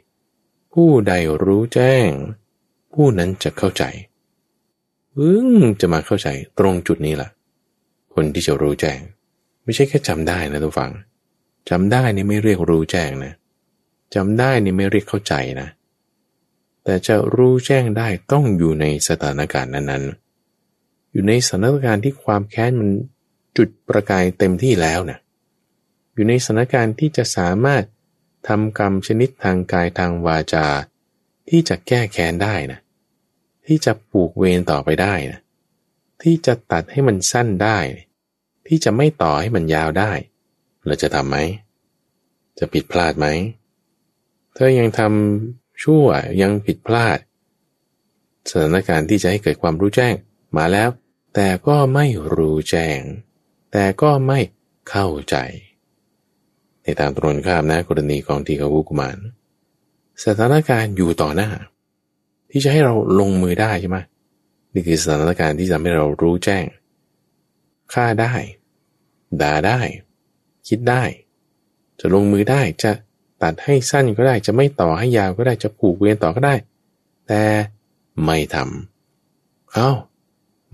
ผู้ใดรู้แจ้ง ผู้นั้นจะเข้าใจอึ้งจะมาเข้าใจตรงจุดนี้ล่ะ คนที่จะรู้แจ้ง ไม่ใช่แค่จำได้นะทุกฝังจำได้นี่ไม่เรียกรู้แจ้งนะจำได้นี่ไม่เรียกเข้าใจนะ แต่จะรู้แจ้งได้ต้องอยู่ในสถานการณ์นั้นๆ อยู่ในสถานการณ์ที่ความแค้นมันจุดประกายเต็มที่แล้วนะอยู่ในสถานการณ์ที่จะสามารถทำกรรมชนิดทางกายทางวาจา ที่จะแก้แค้นได้นะ ที่จะปลูกเวรต่อไปได้นะ ที่จะตัดให้มันสั้นได้ ที่จะไม่ต่อให้มันยาวได้ เราจะทำไหม จะผิดพลาดไหม เธอยังทำชั่วยังผิดพลาด สถานการณ์ที่จะให้เกิดความรู้แจ้ง มาแล้ว แต่ก็ไม่รู้แจ้ง แต่ก็ไม่เข้าใจ ในทางตรงข้ามนะกรณีของทีฆวุกุมาร สถานการณ์อยู่ต่อหน้า ที่จะให้เราลงมือได้ใช่ไหมนี่คือสถานการณ์ที่ทำให้เรารู้แจ้งฆ่าได้ ด่าได้ คิดได้ จะลงมือได้จะตัดให้สั้นก็ได้จะไม่ต่อให้ยาวก็ได้จะผูกเวียนต่อก็ได้ แต่ไม่ทำเอา้า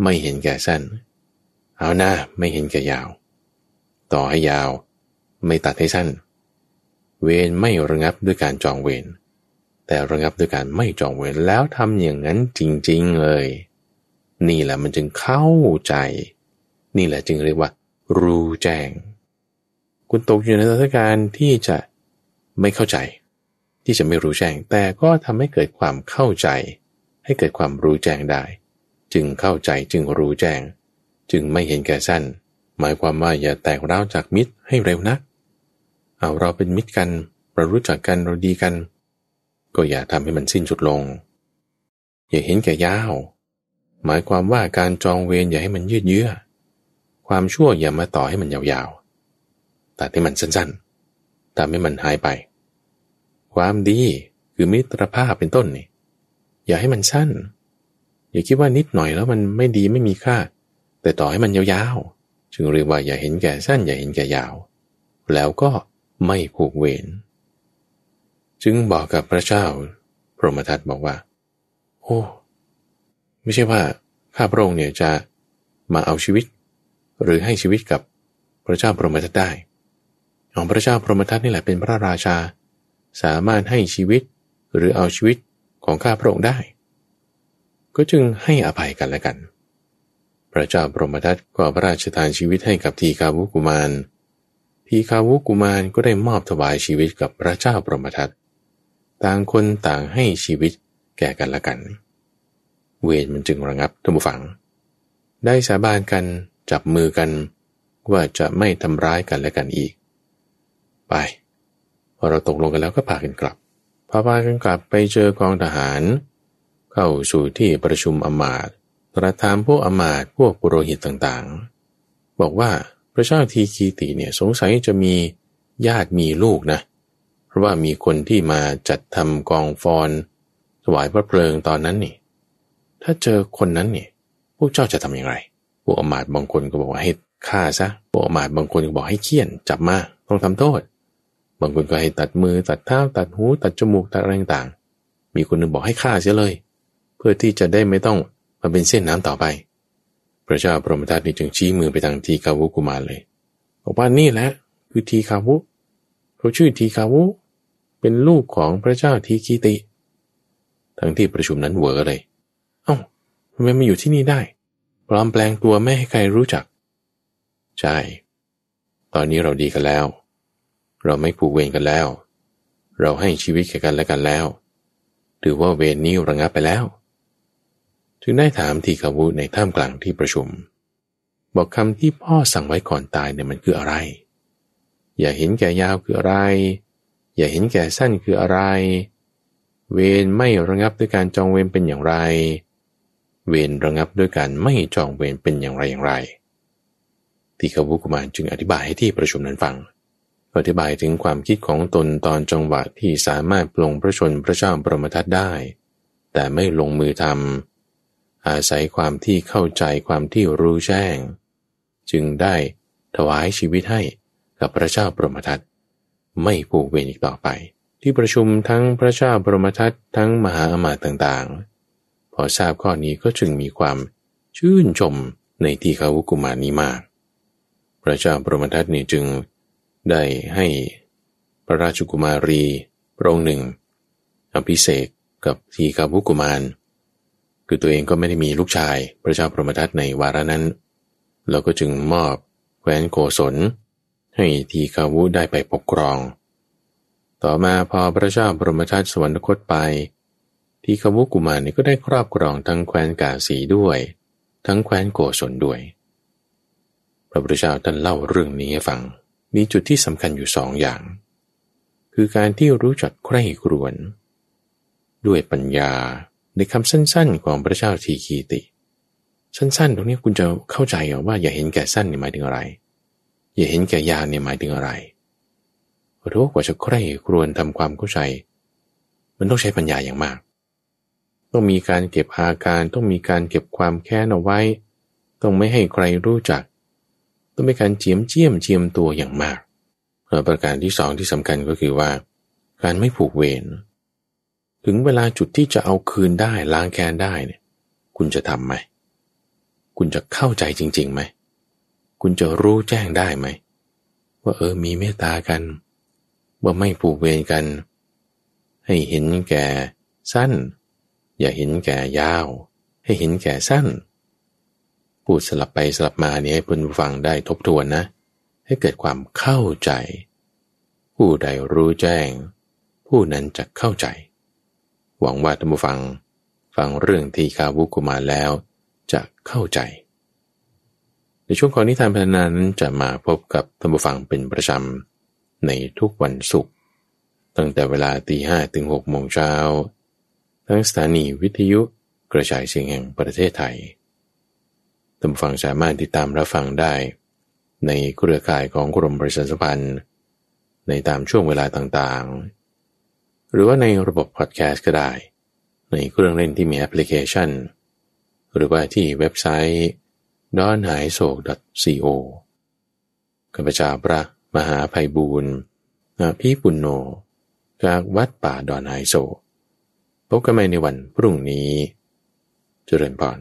ไม่เห็นแก่สั้น เอาหน้าไม่เห็นแก่ยาว ต่อให้ยาว ไม่ตัดให้สั้น เวรไม่ระงับด้วยการจองเวร แต่ระงับด้วยการไม่จองเวรแล้วทำอย่างนั้นจริงๆเลย นี่แหละมันจึงเข้าใจ นี่แหละจึงเรียกว่า รู้แจ้ง คุณตกอยู่ในสถานการณ์ที่จะไม่เข้าใจ ที่จะไม่รู้แจ้ง แต่ก็ทำให้เกิดความเข้าใจ ให้เกิดความรู้แจ้งได้ จึงเข้าใจจึงรู้แจ้ง จึงไม่เห็นแก่สั้น หมายความว่าอย่าแตกร้าวจากมิตรให้เร็วนัก เอาเราเป็นมิตรกันเรารู้จักกันเราดีกัน ก็อย่าทำให้มันสิ้นสุดลง อย่าเห็นแก่ยาว หมายความว่าการจองเวรอย่าให้มันยืดเยื้อ ความชั่วอย่ามาต่อให้มันยาวๆ ตัดให้มันสั้นๆทำให้มันหายไป ความดีคือมิตรภาพเป็นต้นนี่อย่าให้มันสั้น อย่าคิดว่านิดหน่อยแล้วมันไม่ดีไม่มีค่า แต่ต่อให้มันยาวๆ จึงเรียกว่าอย่าเห็นแก่สั้นอย่าเห็นแก่ยาว แล้วก็ไม่ผูกเวร จึงบอกกับพระเจ้า พรหมทัตบอกว่า โอ้ ไม่ใช่ว่าข้าพระองค์เนี่ยจะมาเอาชีวิต หรือให้ชีวิตกับพระเจ้าพรหมทัตได้ของพระเจ้าพรหมทัตนี่แหละเป็นพระราชา สามารถให้ชีวิตหรือเอาชีวิตของข้าพระองค์ได้ ก็จึงให้อภัยกันและกัน พระเจ้าพรหมทัตก็พระราชทานชีวิตให้กับทีคาวุกุมารทีคาวุกุมารก็ได้มอบถวายชีวิตกับพระเจ้าพรหมทัต ต่างคนต่างให้ชีวิตแก่กันละกัน เวรมันจึงระงับท่านผู้ฟัง ได้สาบานกันจับมือกัน ว่าจะไม่ทำร้ายกันและกันอีก ไปพอเราตกลงกันแล้วก็พากันกลับพอพากันกลับไปเจอกองทหาร เข้าสู่ที่ประชุมอมาตตรัสถามพวกอมาตพวกปุโรหิตต่างๆ บอกว่าพระเจ้าทีคีติเนี่ยสงสัยจะมีญาติมีลูกนะ ราะว่ามีคนที่มาจัดทำกองฟอนถวายพระเพลิงตอนนั้นนี่ ถ้าเจอคนนั้นนี่พวกเจ้าจะทำอย่างไร พวกอมาตบางคนก็บอกว่าให้ฆ่าซะ พวกอมาตบางคนก็บอกให้เคี่ยนจับมาต้องทำโทษ บางคนก็ให้ตัดมือตัดเท้าตัดหู ตัดจมูกตัดอะไรต่างมีคนหนึ่งบอกให้ฆ่าเสียเลย เพื่อที่จะได้ไม่ต้องมาเป็นเส้นน้ำต่อไป พระเจ้าพรหมทัตนี่จึงชี้มือไปทางทีคาวุกุมารเลยบอกว่านี่แหละคือทีคาวุเขาชื่อทีคาวุ เป็นลูกของพระเจ้าทีคีติ ทั้งที่ประชุมนั้นเวอเลย เอา้าทำไมมาอยู่ที่นี่ได้ ปลอมแปลงตัวไม่ให้ใครรู้จัก ใช่ ตอนนี้เราดีกันแล้ว เราไม่ผูกเวรกันแล้ว เราให้ชีวิตแก่กันและกันแล้ว ถือว่าเวรนี้ระงับไปแล้ว จึงได้ถามทีขาวุในท่ามกลางที่ประชุม บอกคำที่พ่อสั่งไว้ก่อนตายเนี่ยมันคืออะไร อย่าเห็นแก่ยาวคืออะไร อย่าเห็นแก่สั้นคืออะไร เวรไม่ระงับด้วยการจองเวรเป็นอย่างไร เวรระงับด้วยการไม่จองเวรเป็นอย่างไรอย่างไรที่ขบุกุมารจึงอธิบายให้ที่ประชุมนั้นฟัง อธิบายถึงความคิดของตนตอนจังหวะที่สามารถปลงพระชนพระเจ้าปรมทัตได้ แต่ไม่ลงมือทำอาศัยความที่เข้าใจความที่รู้แจ้ง จึงได้ถวายชีวิตให้กับพระเจ้าปรมทัต ไม่ผูกเวรอีกต่อไป ที่ประชุมทั้งพระเจ้าบรมทัตทั้งมหาอมาตย์ต่างๆ พอทราบข้อนี้ก็จึงมีความชื่นชมในที่เขากุมารนี้มาก พระเจ้าบรมทัตนี่จึงได้ให้พระราชกุมารีพระองค์หนึ่งอภิเษกกับทีคาวุกุมาร คือตัวเองก็ไม่ได้มีลูกชาย พระเจ้าพรหมทัตในวาระนั้นเราก็จึงมอบแคว้นโกศล ให้ทีคาวุได้ไปปกครอง ต่อมาพอพระเจ้าบรมชาติสวรรคตไป ทีคาวุกุมารนี่ก็ได้ครอบครองทั้งแคว้นกาสีด้วย ทั้งแคว้นโกศลด้วย พระพุทธเจ้าท่านเล่าเรื่องนี้ให้ฟัง มีจุดที่สำคัญอยู่สองอย่าง คือการที่รู้จักใคร่ครวญด้วยปัญญาในคำสั้นๆ ของพระเจ้าทีคีติ สั้นๆ ตรงนี้คุณจะเข้าใจว่าอย่าเห็นแก่สั้นหมายถึงอะไร อย่าเห็นแก่ยาเนี่ยหมายถึงอะไรขอโทษกว่าจะใคร่ครวญทำความเข้าใจ มันต้องใช้ปัญญาอย่างมาก ต้องมีการเก็บอาการ ต้องมีการเก็บความแค้นเอาไว้ ต้องไม่ให้ใครรู้จัก ต้องมีการเจียมเจียมเจียมตัวอย่างมากประการที่สองที่สำคัญก็คือว่า การไม่ผูกเวรถึงเวลาจุดที่จะเอาคืนได้ล้างแค้นได้เนี่ย คุณจะทำไหม คุณจะเข้าใจจริงๆไหม คุณจะรู้แจ้งได้ไหม ว่าเออมีเมตตากัน ว่าไม่ผูกเวรกัน ให้เห็นแก่สั้น อย่าเห็นแก่ยาว ให้เห็นแก่สั้น พูดสลับไปสลับมาเนี่ยให้ผู้ฟังได้ทบทวนนะ ให้เกิดความเข้าใจ ผู้ใดรู้แจ้ง ผู้นั้นจะเข้าใจ หวังว่าท่านผู้ฟัง ฟังเรื่องทีคาวุกุมาแล้วจะเข้าใจ ในช่วงของนิทานพัฒนานั้นจะมาพบกับท่านผู้ฟังเป็นประจำในทุกวันศุกร์ตั้งแต่เวลาตีห้ถึงหกโมงเช้าทั้งสถานีวิทยุกระจายเสียงแห่งประเทศไทยท่านฟังสามารถติดตามรับฟังได้ ในเครือข่ายของกรมประชาสัมพันธ์ ในตามช่วงเวลาต่างๆ หรือว่าในระบบพอดแคสต์ก็ได้ ในเครื่องเล่นที่มีแอปพลิเคชัน หรือว่าที่เว็บไซต์ ดอนหายโศก co ข้าพเจ้าพระมหาภัยบูรณ์พี่ปุณโญจากวัดป่าดอนไฮโซพบกันใหม่ในวันพรุ่งนี้ เจริญพร